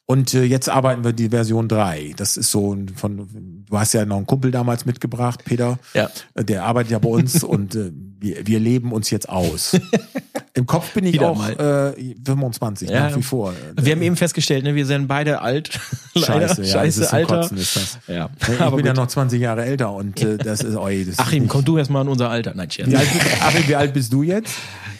Und äh, jetzt arbeiten wir die Version 3. Das ist so ein von, du hast ja noch einen Kumpel damals mitgebracht, Peter. Ja. Äh, Der arbeitet ja bei uns und äh, wir, wir leben uns jetzt aus. Im Kopf bin ich Wieder auch mal. äh, 25 Ja. nach wie vor. Wir haben eben festgestellt, ne, wir sind beide alt. Scheiße, ja, Scheiße, ist Alter. Kotzen ist das. Ja. Ich Aber bin ja gut. noch 20 Jahre älter und äh, das ist, oi, das Achim, komm du erst mal in unser Alter. Nein, Scherz. wie alt, Achim, wie alt bist du jetzt?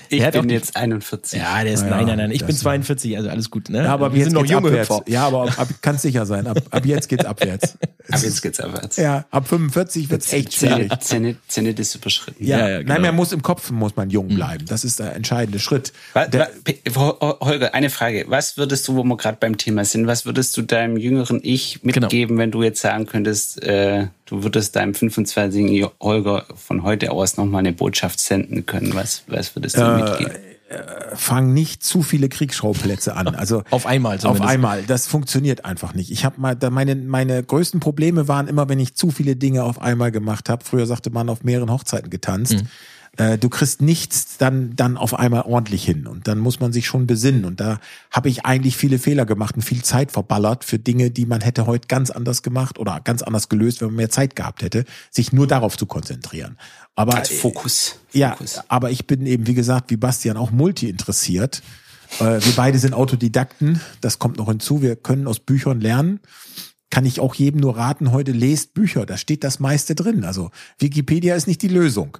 Ich Er auch bin die- jetzt 41. Ja, der ist, Ja, nein, nein, nein. Ich bin 42, also alles gut, ne? Ja, aber wir jetzt sind noch geht's junge abwärts. Hüpfer. Ja, aber ab, kannst sicher sein. Ab, ab jetzt geht's abwärts. Aber jetzt geht's abwärts. Ja, ab 45 wird's echt schwierig. Zenit, Zenit ist überschritten. Ja, Ja, ja, genau. nein, man muss im Kopf muss man jung bleiben. Das ist der entscheidende Schritt. Wa- Der, Holger, eine Frage. Was würdest du, wo wir gerade beim Thema sind, was würdest du deinem jüngeren Ich Genau. mitgeben, wenn du jetzt sagen könntest, äh, du würdest deinem 25-jährigen Holger von heute aus nochmal eine Botschaft senden können? Was, was würdest du Äh, mitgeben? fang nicht zu viele Kriegsschauplätze an. Also Auf einmal Auf zumindest. einmal. Das funktioniert einfach nicht. Ich habe mal, da meine meine größten Probleme waren immer, wenn ich zu viele Dinge auf einmal gemacht habe. Früher sagte man auf mehreren Hochzeiten getanzt. Äh, du kriegst nichts dann dann auf einmal ordentlich hin und dann muss man sich schon besinnen und da habe ich eigentlich viele Fehler gemacht und viel Zeit verballert für Dinge, die man hätte heute ganz anders gemacht oder ganz anders gelöst, wenn man mehr Zeit gehabt hätte, sich nur darauf zu konzentrieren. Aber Als Fokus. ja, Fokus. aber ich bin eben, wie gesagt, wie Bastian auch multi interessiert. Äh, wir beide sind Autodidakten, das kommt noch hinzu. Wir können aus Büchern lernen. Kann ich auch jedem nur raten, heute lest Bücher, da steht das meiste drin. Also Wikipedia ist nicht die Lösung.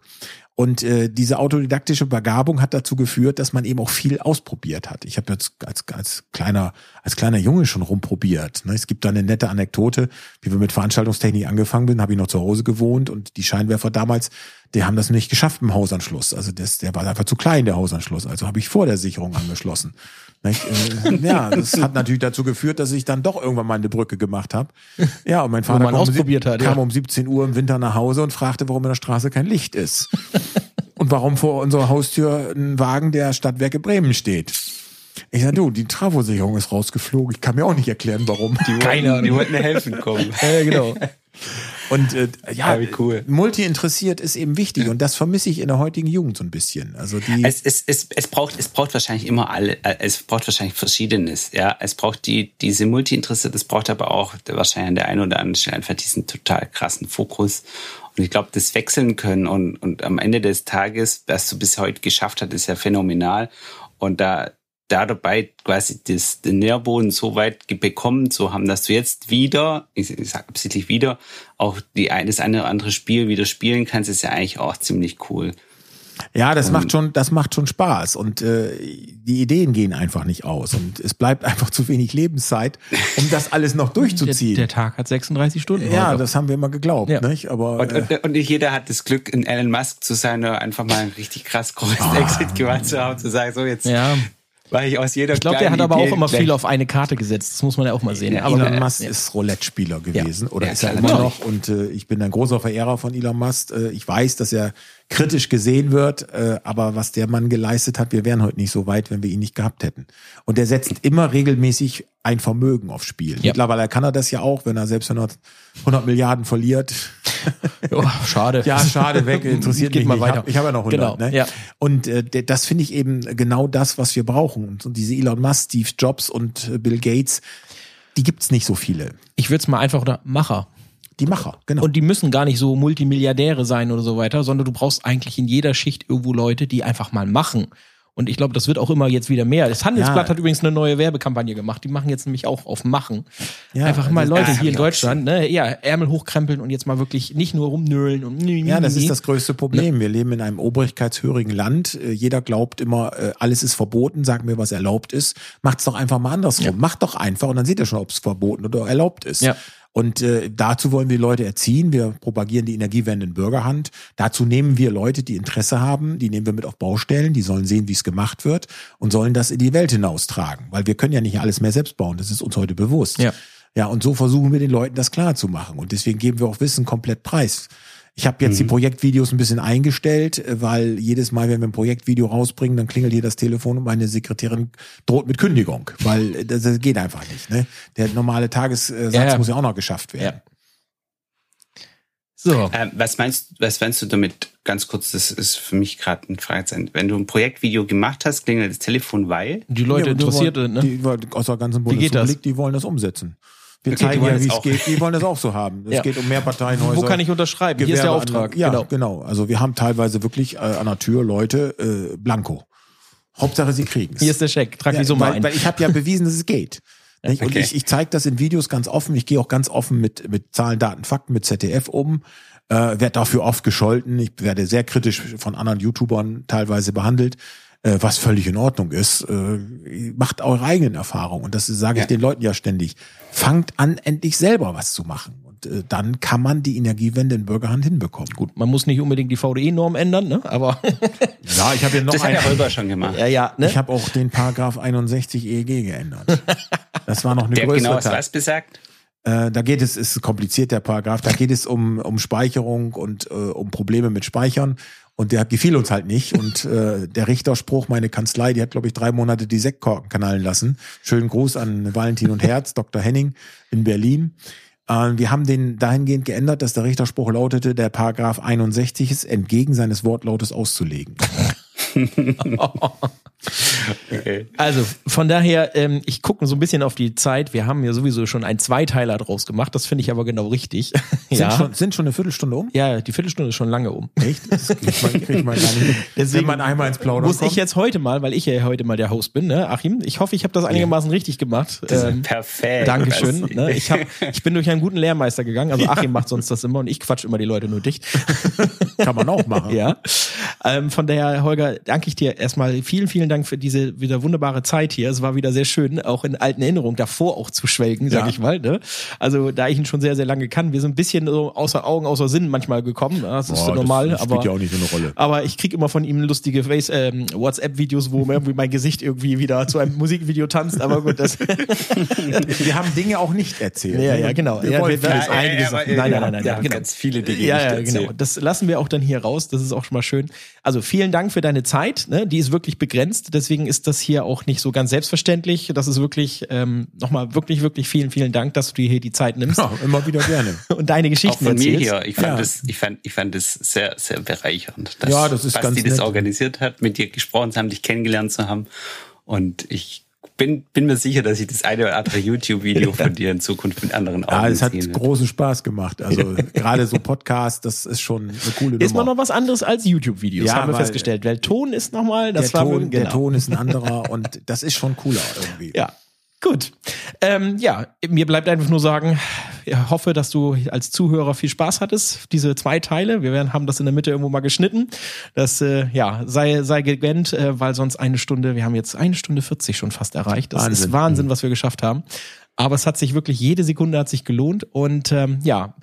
Und äh, diese autodidaktische Begabung hat dazu geführt, dass man eben auch viel ausprobiert hat. Ich habe jetzt als, als kleiner als kleiner Junge schon rumprobiert. Ne? Es gibt da eine nette Anekdote, wie wir mit Veranstaltungstechnik angefangen sind, habe ich noch zu Hause gewohnt und die Scheinwerfer damals, die haben das nicht geschafft im Hausanschluss. Also das, der war einfach zu klein der Hausanschluss. Also habe ich vor der Sicherung angeschlossen. Äh, ja, das hat natürlich dazu geführt, dass ich dann doch irgendwann mal eine Brücke gemacht habe. Ja, und mein Vater man kam, um, hat, ja. kam um 17 Uhr im Winter nach Hause und fragte, warum in der Straße kein Licht ist. und warum vor unserer Haustür ein Wagen der Stadtwerke Bremen steht. Ich sag, du, die Travosicherung ist rausgeflogen. Ich kann mir auch nicht erklären, warum. Keine Ahnung. Die wollten mir helfen kommen. Ja, genau. Und äh, ja, Ja, cool. multi interessiert ist eben wichtig und das vermisse ich in der heutigen Jugend so ein bisschen. Also die Es, es, es, es braucht es braucht wahrscheinlich immer alle äh, es braucht wahrscheinlich verschiedenes ja es braucht die diese Multi-Interesse es braucht aber auch wahrscheinlich an der einen oder anderen Stelle einfach diesen total krassen Fokus und ich glaube das wechseln können und und am Ende des Tages was du bis heute geschafft hast ist ja phänomenal und da da dabei quasi das, den Nährboden so weit bekommen zu haben, dass du jetzt wieder, ich, ich sag absichtlich wieder, auch die ein, das eine oder andere Spiel wieder spielen kannst, ist ja eigentlich auch ziemlich cool. Ja, das macht schon, das macht schon Spaß und äh, die Ideen gehen einfach nicht aus und es bleibt einfach zu wenig Lebenszeit, um das alles noch Der, durchzuziehen. der Tag hat 36 Stunden. ja, Holger. das haben wir immer geglaubt, Ja. nicht? Aber Und, äh, und, und nicht jeder hat das Glück, ein Elon Musk zu sein oder einfach mal einen richtig krass großen Ah. Exit gemacht zu haben, zu sagen, so jetzt ja. War ich aus jeder Ich glaube, der hat aber auch Idee immer gleich- viel auf eine Karte gesetzt. Das muss man ja auch mal sehen. Ja, aber Elon Musk ja. ist Roulette-Spieler gewesen oder Ja, ist er immer noch und äh, ich bin ein großer Verehrer von Elon Musk. Äh, ich weiß, dass er kritisch gesehen wird, äh, aber was der Mann geleistet hat, wir wären heute nicht so weit, wenn wir ihn nicht gehabt hätten. Und er setzt immer regelmäßig ein Vermögen aufs Spiel. Ja. Mittlerweile kann er das ja auch, wenn er selbst 100, 100 Milliarden verliert. Oh, schade. Ja, schade, weg, interessiert Geht mich mal nicht. weiter. Ich habe hab ja noch 100. Genau, ne? ja. Und äh, der- das finde ich eben genau das, was wir brauchen. Und, und diese Elon Musk, Steve Jobs und äh, Bill Gates, die gibt's nicht so viele. Ich würde es mal einfach unter Macher. Die Macher, genau. Und die müssen gar nicht so Multimilliardäre sein oder so weiter, sondern du brauchst eigentlich in jeder Schicht irgendwo Leute, die einfach mal machen. Und ich glaube, das wird auch immer jetzt wieder mehr. Das Handelsblatt Ja. hat übrigens eine neue Werbekampagne gemacht. Die machen jetzt nämlich auch auf Machen. Ja, einfach mal Leute hab hier in Deutschland, ne, ja, Ärmel hochkrempeln und jetzt mal wirklich nicht nur rumnöhlen und Ja, das ist das größte Problem. Wir leben in einem obrigkeitshörigen Land. Äh, Jeder glaubt immer, äh, alles ist verboten. Sag mir, was erlaubt ist. Macht's doch einfach mal andersrum. Macht doch einfach und dann seht ihr schon, ob es verboten oder erlaubt ist. Ja. Und äh, dazu wollen wir Leute erziehen. Wir propagieren die Energiewende in Bürgerhand. Dazu nehmen wir Leute, die Interesse haben, die nehmen wir mit auf Baustellen, die sollen sehen, wie es gemacht wird und sollen das in die Welt hinaustragen. Weil wir können ja nicht alles mehr selbst bauen. Das ist uns heute bewusst. Ja. Ja, und so versuchen wir den Leuten das klar zu machen. Und deswegen geben wir auch Wissen komplett preis. Ich habe jetzt die Projektvideos ein bisschen eingestellt, äh, weil jedes Mal, wenn wir ein Projektvideo rausbringen, dann klingelt hier das Telefon und meine Sekretärin droht mit Kündigung, weil äh, das, das geht einfach nicht. Ne? Der normale Tagessatz Ja, ja. muss ja auch noch geschafft werden. So. Ähm, was meinst, was meinst du damit? Ganz kurz, das ist für mich gerade ein Fragezeichen. Wenn du ein Projektvideo gemacht hast, klingelt das Telefon, weil Die Leute Ja, interessiert wollen, ne? Die wollen aus der ganzen? Bundesrepublik, die wollen das umsetzen. Wir Okay, zeigen ja, wie es geht. Die wollen das auch so haben. Es Ja. geht um mehr Parteienhäuser. Wo kann ich unterschreiben? Hier ist der Gewerbe- Auftrag. Ja, genau. genau. Also wir haben teilweise wirklich äh, an der Tür Leute äh, blanko. Hauptsache sie kriegen's. Hier ist der Scheck. Trag ja, die Summe weil, ein. weil ich habe ja bewiesen, dass es geht. Nicht? Und Okay. ich, ich zeige das in Videos ganz offen. Ich gehe auch ganz offen mit, mit Zahlen, Daten, Fakten, mit ZDF um. Äh, werde dafür oft gescholten. Ich werde sehr kritisch von anderen YouTubern teilweise behandelt, äh, was völlig in Ordnung ist. Äh, macht eure eigenen Erfahrungen. Und das sage ich Ja. den Leuten ja ständig. Fangt an, endlich selber was zu machen. Und äh, dann kann man die Energiewende in Bürgerhand hinbekommen. Gut, man muss nicht unbedingt die VDE-Norm ändern, ne? Aber Ja, ich habe ja noch das hat der Holger schon gemacht. ja, ja, ne? Ich habe auch den Paragraph 61 EEG geändert. Das war noch eine Der größere genau Tat. was besagt? Äh, da geht es, ist kompliziert der Paragraph, da geht es um, um Speicherung und äh, um Probleme mit Speichern. Und der gefiel uns halt nicht. Und äh, der Richterspruch, meine Kanzlei, die hat, glaube ich, drei Monate die Sektkorken kanallen lassen. Schönen Gruß an Valentin und Herz, Dr. Henning in Berlin. Äh, wir haben den dahingehend geändert, dass der Richterspruch lautete, der Paragraph 61 ist entgegen seines Wortlautes auszulegen. Okay. Also von daher, ähm, ich gucke so ein bisschen auf die Zeit. Wir haben ja sowieso schon einen Zweiteiler draus gemacht. Das finde ich aber genau richtig. Sind, schon, sind schon eine Viertelstunde um? ja, die Viertelstunde ist schon lange um. Echt? Das kriegt man, kriegt man gar nicht hin. Deswegen Wenn man einmal ins Plaudern Muss kommt. ich jetzt heute mal, weil ich ja heute mal der Host bin, ne, Achim? Ich hoffe, ich habe das einigermaßen richtig gemacht. Ähm, Perfekt. Dankeschön. Ne? Ich, hab, ich bin durch einen guten Lehrmeister gegangen. Also Achim macht sonst das immer und ich quatsch immer die Leute nur dicht. Kann man auch machen. Ja. Ähm, von daher, Holger, danke ich dir erstmal. Vielen, vielen Dank für diese wieder wunderbare Zeit hier. Es war wieder sehr schön, auch in alten Erinnerungen davor auch zu schwelgen, sag Ja. ich mal. Ne? Also, da ich ihn schon sehr, sehr lange kann, wir sind ein bisschen so außer Augen, außer Sinn manchmal gekommen. Das ist Boah, so normal. das aber spielt ja auch nicht so eine Rolle. aber ich krieg immer von ihm lustige Face, ähm, WhatsApp-Videos, wo irgendwie mein Gesicht irgendwie wieder zu einem Musikvideo tanzt. Aber gut, das. Wir haben Dinge auch nicht erzählt. Ja, ne? ja, genau. Wir Ja, wollen einige aber, Sachen. äh, Nein, nein, ja, nein, nein, haben genau. ganz viele Dinge Ja, nicht ja, genau. Das lassen wir auch dann hier raus. Das ist auch schon mal schön. Also vielen Dank für deine Zeit. Ne? Die ist wirklich begrenzt. Deswegen ist das hier auch nicht so ganz selbstverständlich. Das ist wirklich ähm, nochmal wirklich, wirklich vielen, vielen Dank, dass du dir hier die Zeit nimmst Ja, immer wieder gerne. und deine Auch Geschichten von mir erzählst. hier. Ich fand Ja. das, ich fand, ich fand das sehr, sehr bereichernd. Dass Ja, das ist Basti ganz das nett. organisiert hat, mit dir gesprochen zu haben, dich kennengelernt zu haben. Und ich bin, bin mir sicher, dass ich das eine oder andere YouTube-Video von dir in Zukunft mit anderen Augen Ja, es hat großen Spaß gemacht. Also gerade so Podcast, das ist schon eine coole Ist mal Nummer. noch was anderes als YouTube-Videos, Ja, haben wir weil- festgestellt. Weil Ton ist nochmal, das der, war Ton, genau. der Ton ist ein anderer und das ist schon cooler irgendwie. Ja, gut. Ähm, ja, mir bleibt einfach nur sagen, hoffe, dass du als Zuhörer viel Spaß hattest. Diese zwei Teile, wir werden, haben das in der Mitte irgendwo mal geschnitten. Das äh, ja sei sei gegönnt, äh, weil sonst eine Stunde, wir haben jetzt eine Stunde 40 schon fast erreicht. Das Wahnsinn. ist Wahnsinn, was wir geschafft haben. Aber es hat sich wirklich jede Sekunde hat sich gelohnt und ähm, ja.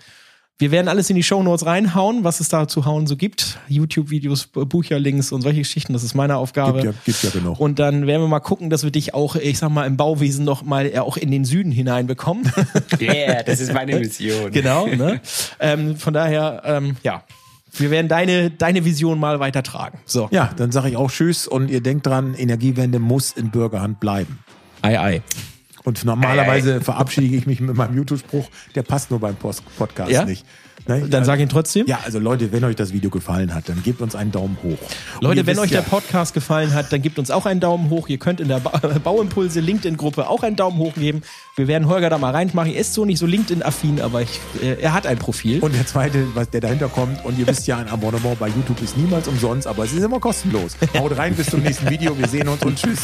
Wir werden alles in die Shownotes reinhauen, was es da zu hauen so gibt. YouTube-Videos, Bücherlinks und solche Geschichten, das ist meine Aufgabe. Gibt ja, gibt ja genug. Und dann werden wir mal gucken, dass wir dich auch, ich sag mal, im Bauwesen noch mal äh, auch in den Süden hineinbekommen. Yeah, das ist meine Mission. genau. Ne? ähm, von daher, ähm, ja, wir werden deine, deine Vision mal weitertragen. So. ja, dann sage ich auch Tschüss und ihr denkt dran, Energiewende muss in Bürgerhand bleiben. Ei, ei. Und normalerweise verabschiede ich mich mit meinem YouTube-Spruch, der passt nur beim Post Podcast Ja? nicht. Ne? Dann sag ihn trotzdem. Ja, also Leute, wenn euch das Video gefallen hat, dann gebt uns einen Daumen hoch. Und Leute, wenn wisst euch ja, der Podcast gefallen hat, dann gebt uns auch einen Daumen hoch. Ihr könnt in der ba Bauimpulse LinkedIn-Gruppe auch einen Daumen hoch geben. Wir werden Holger da mal reinmachen. Er ist so nicht so LinkedIn-affin, aber ich, äh, er hat ein Profil. Und der zweite, was der dahinter kommt, und ihr wisst ja, ein Abonnement bei YouTube ist niemals umsonst, aber es ist immer kostenlos. Haut rein, bis zum nächsten Video. Wir sehen uns und tschüss.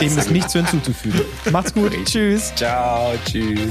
dem ist nichts hinzuzufügen. Macht's gut. Tschüss. Ciao, tschüss.